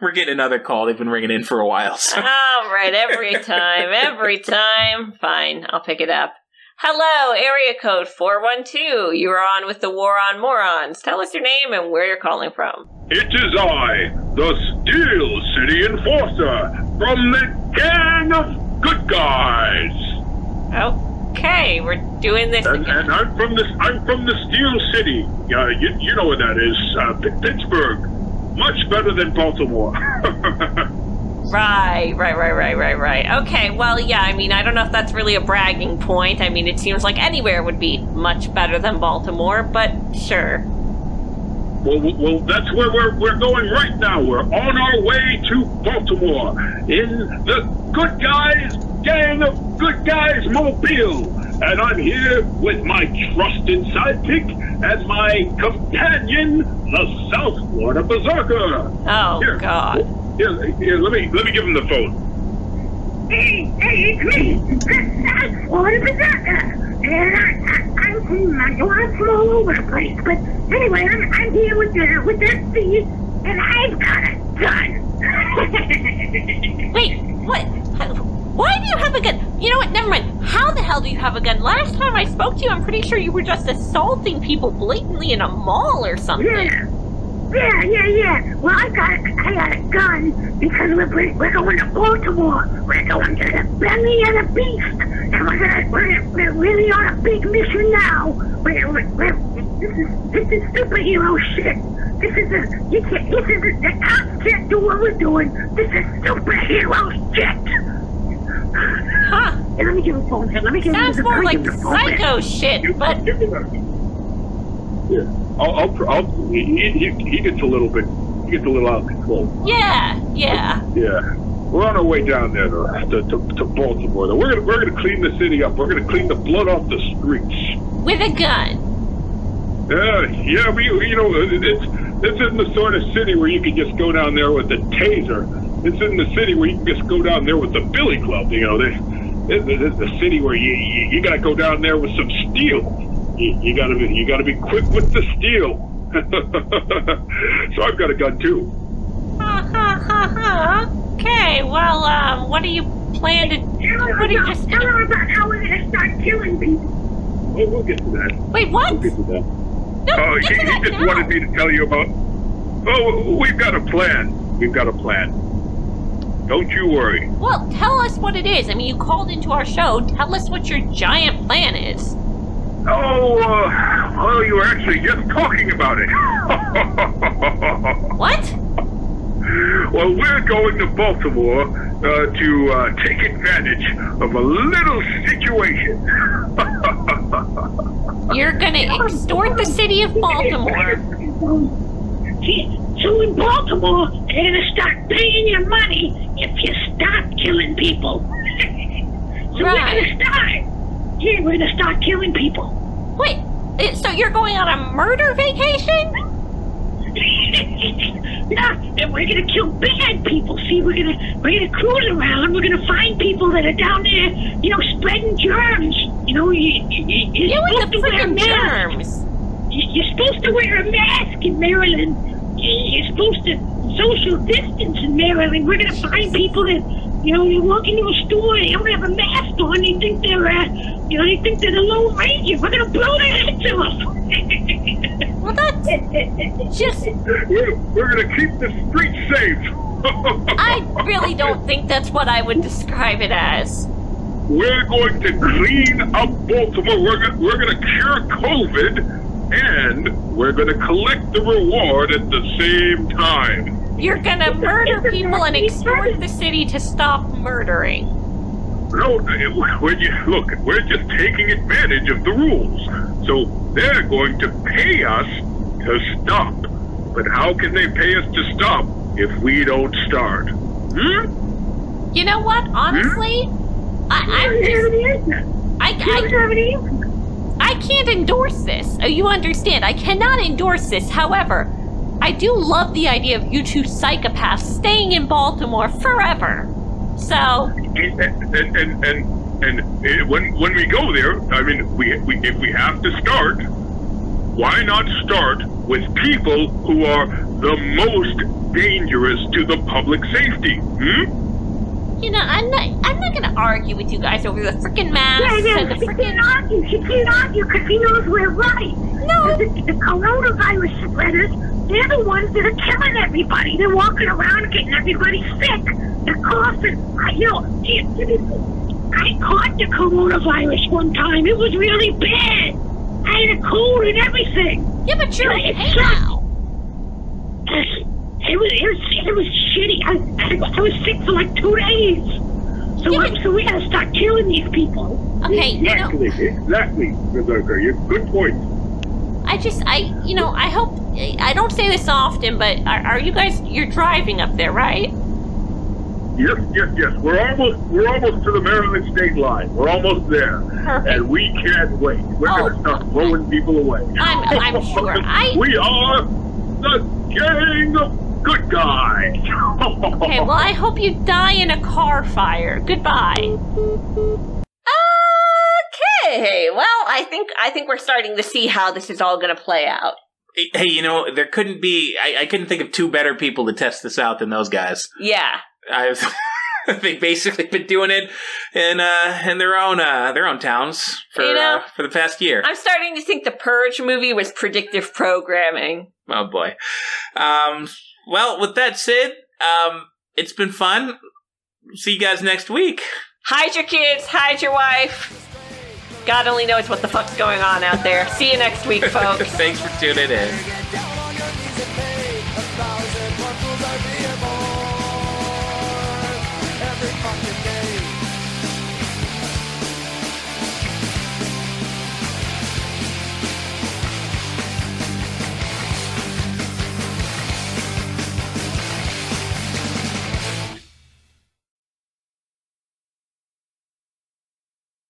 we're getting another call. They've been ringing in for a while. So. All right, every time, every time. Fine, I'll pick it up. Hello, area code 412. You are on with the War on Morons. Tell us your name and where you're calling from. It is I, the Steel City Enforcer, from the Gang of Good Guys. Okay, we're doing this And, again. and I'm from the I'm from the Steel City. Uh, you, you know what that is? Uh, P- Pittsburgh. Much better than Baltimore. Right, right, right, right, right, right. Okay, well, yeah, I mean, I don't know if that's really a bragging point. I mean, it seems like anywhere would be much better than Baltimore, but sure. well, well, that's where we're we're going right now. We're on our way to Baltimore in the Good Guys Gang of Good Guys Mobile. And I'm here with my trusted sidekick and my companion, the South Florida Berserker. Oh, Here. God. Here, here, let me let me give him the phone. Hey, hey, it's me. I'm Florida Berserker. And I, I, I'm from, I know I'm from all over the place, but anyway, I'm, I'm here with the, with that feed, and I've got a gun. Wait, what? Why do you have a gun? You know what? Never mind. How the hell do you have a gun? Last time I spoke to you, I'm pretty sure you were just assaulting people blatantly in a mall or something. Yeah. Yeah, yeah, yeah. Well, I got I got a gun because we're we're going to Baltimore. We're going to the belly of the beast, and we're gonna we're, we're really on a big mission now. We're, we're, this is this is superhero shit. This is a you can't this is a, the cops can't do what we're doing. This is superhero shit. Huh. Hey, let me give him the phone here. Let me give Sounds him the more like give him the phone back. psycho shit, but Yeah, I'll, I'll, I'll he, he, he gets a little bit, he gets a little out of control. yeah, yeah. Yeah, we're on our way down there to, to, to, to Baltimore. We're gonna, we're gonna clean the city up. We're gonna clean the blood off the streets. With a gun. Uh, yeah, we, you know, it's, this isn't the sort of city where you can just go down there with a taser. This isn't the city where you can just go down there with the billy club. You know, this, this, this is the city where you, you, you gotta go down there with some steel. You, you gotta be, you gotta be quick with the steel. so I've got a gun too. Ha ha ha ha. Okay, well, um, what do you plan to Tell her What do you about- just- tell her about how we're gonna start killing people. Well, we'll get to that. Wait, what? We'll get to that. No, Oh, he, he just now. wanted me to tell you about. Oh, we've got a plan. We've got a plan. Don't you worry. Well, tell us what it is. I mean, you called into our show. Tell us what your giant plan is. Oh, uh, well, you were actually just talking about it. What? well, we're going to Baltimore uh, to uh, take advantage of a little situation. You're gonna extort the city of Baltimore. See, so in Baltimore, they're gonna start paying you money if you stop killing people. so we're Right. gonna start. Yeah, we're gonna start killing people. Wait, so you're going on a murder vacation? yeah, and we're gonna kill bad people. See, we're gonna we're gonna cruise around. And we're gonna find people that are down there, you know, spreading germs. You know, you, you, you- you're You supposed to wear a mask. germs. You're supposed to wear a mask in Maryland. You- You're supposed to social distance in Maryland. We're gonna find people that, you know, you walk into a store, they don't have a mask on. They think they're, uh, you know, they think they're the Lone Ranger. We're gonna blow their heads off. Well, that's just. we're, we're going to keep the streets safe. I really don't think that's what I would describe it as. We're going to clean up Baltimore. We're going we're going to cure COVID, and we're going to collect the reward at the same time. You're gonna murder people and extort the city to stop murdering. No, when you look, we're just taking advantage of the rules. So they're going to pay us to stop. But how can they pay us to stop if we don't start. Hmm? You know what? Honestly, I, I'm just. I, I, I can't endorse this. Oh, you understand? I cannot endorse this. However, I do love the idea of you two psychopaths staying in Baltimore forever. So, And and and and, and when when we go there, I mean, we, we if we have to start, why not start with people who are the most dangerous to the public safety? Hmm? You know, I'm not. I'm not gonna argue with you guys over the freaking mask Yeah, yeah, and the she freaking. can't argue. She can't argue because she knows we're right. No. The, the coronavirus spreaders, they're the ones that are killing everybody. They're walking around getting everybody sick. They're coughing. I, you know, I caught the coronavirus one time. It was really bad. I had a cold and everything. Yeah, but you're okay sucked. now. It was, it was, it was shitty. I, I, I was sick for like two days. So, Yeah, I, so we gotta start killing these people. Okay, you know, Exactly, exactly, Berserker. You good point. I just, I, you know, I hope. I don't say this often, but are, are you guys? You're driving up there, right? Yes, yes, yes. We're almost we're almost to the Maryland state line. We're almost there. Perfect. And we can't wait. We're Oh. gonna start blowing people away. I'm- I'm sure. I- we are the gang of good guys. Okay, well, I hope you die in a car fire. Goodbye. Okay, well, I think I think we're starting to see how this is all going to play out. Hey, you know, there couldn't be. I, I couldn't think of two better people to test this out than those guys. Yeah. I've they've basically been doing it in uh in their own uh their own towns for You know, uh, for the past year. I'm starting to think the Purge movie was predictive programming. Oh boy. Um. Well, with that said, um, it's been fun. See you guys next week. Hide your kids, hide your wife. God only knows what the fuck's going on out there. See you next week, folks. Thanks for tuning in.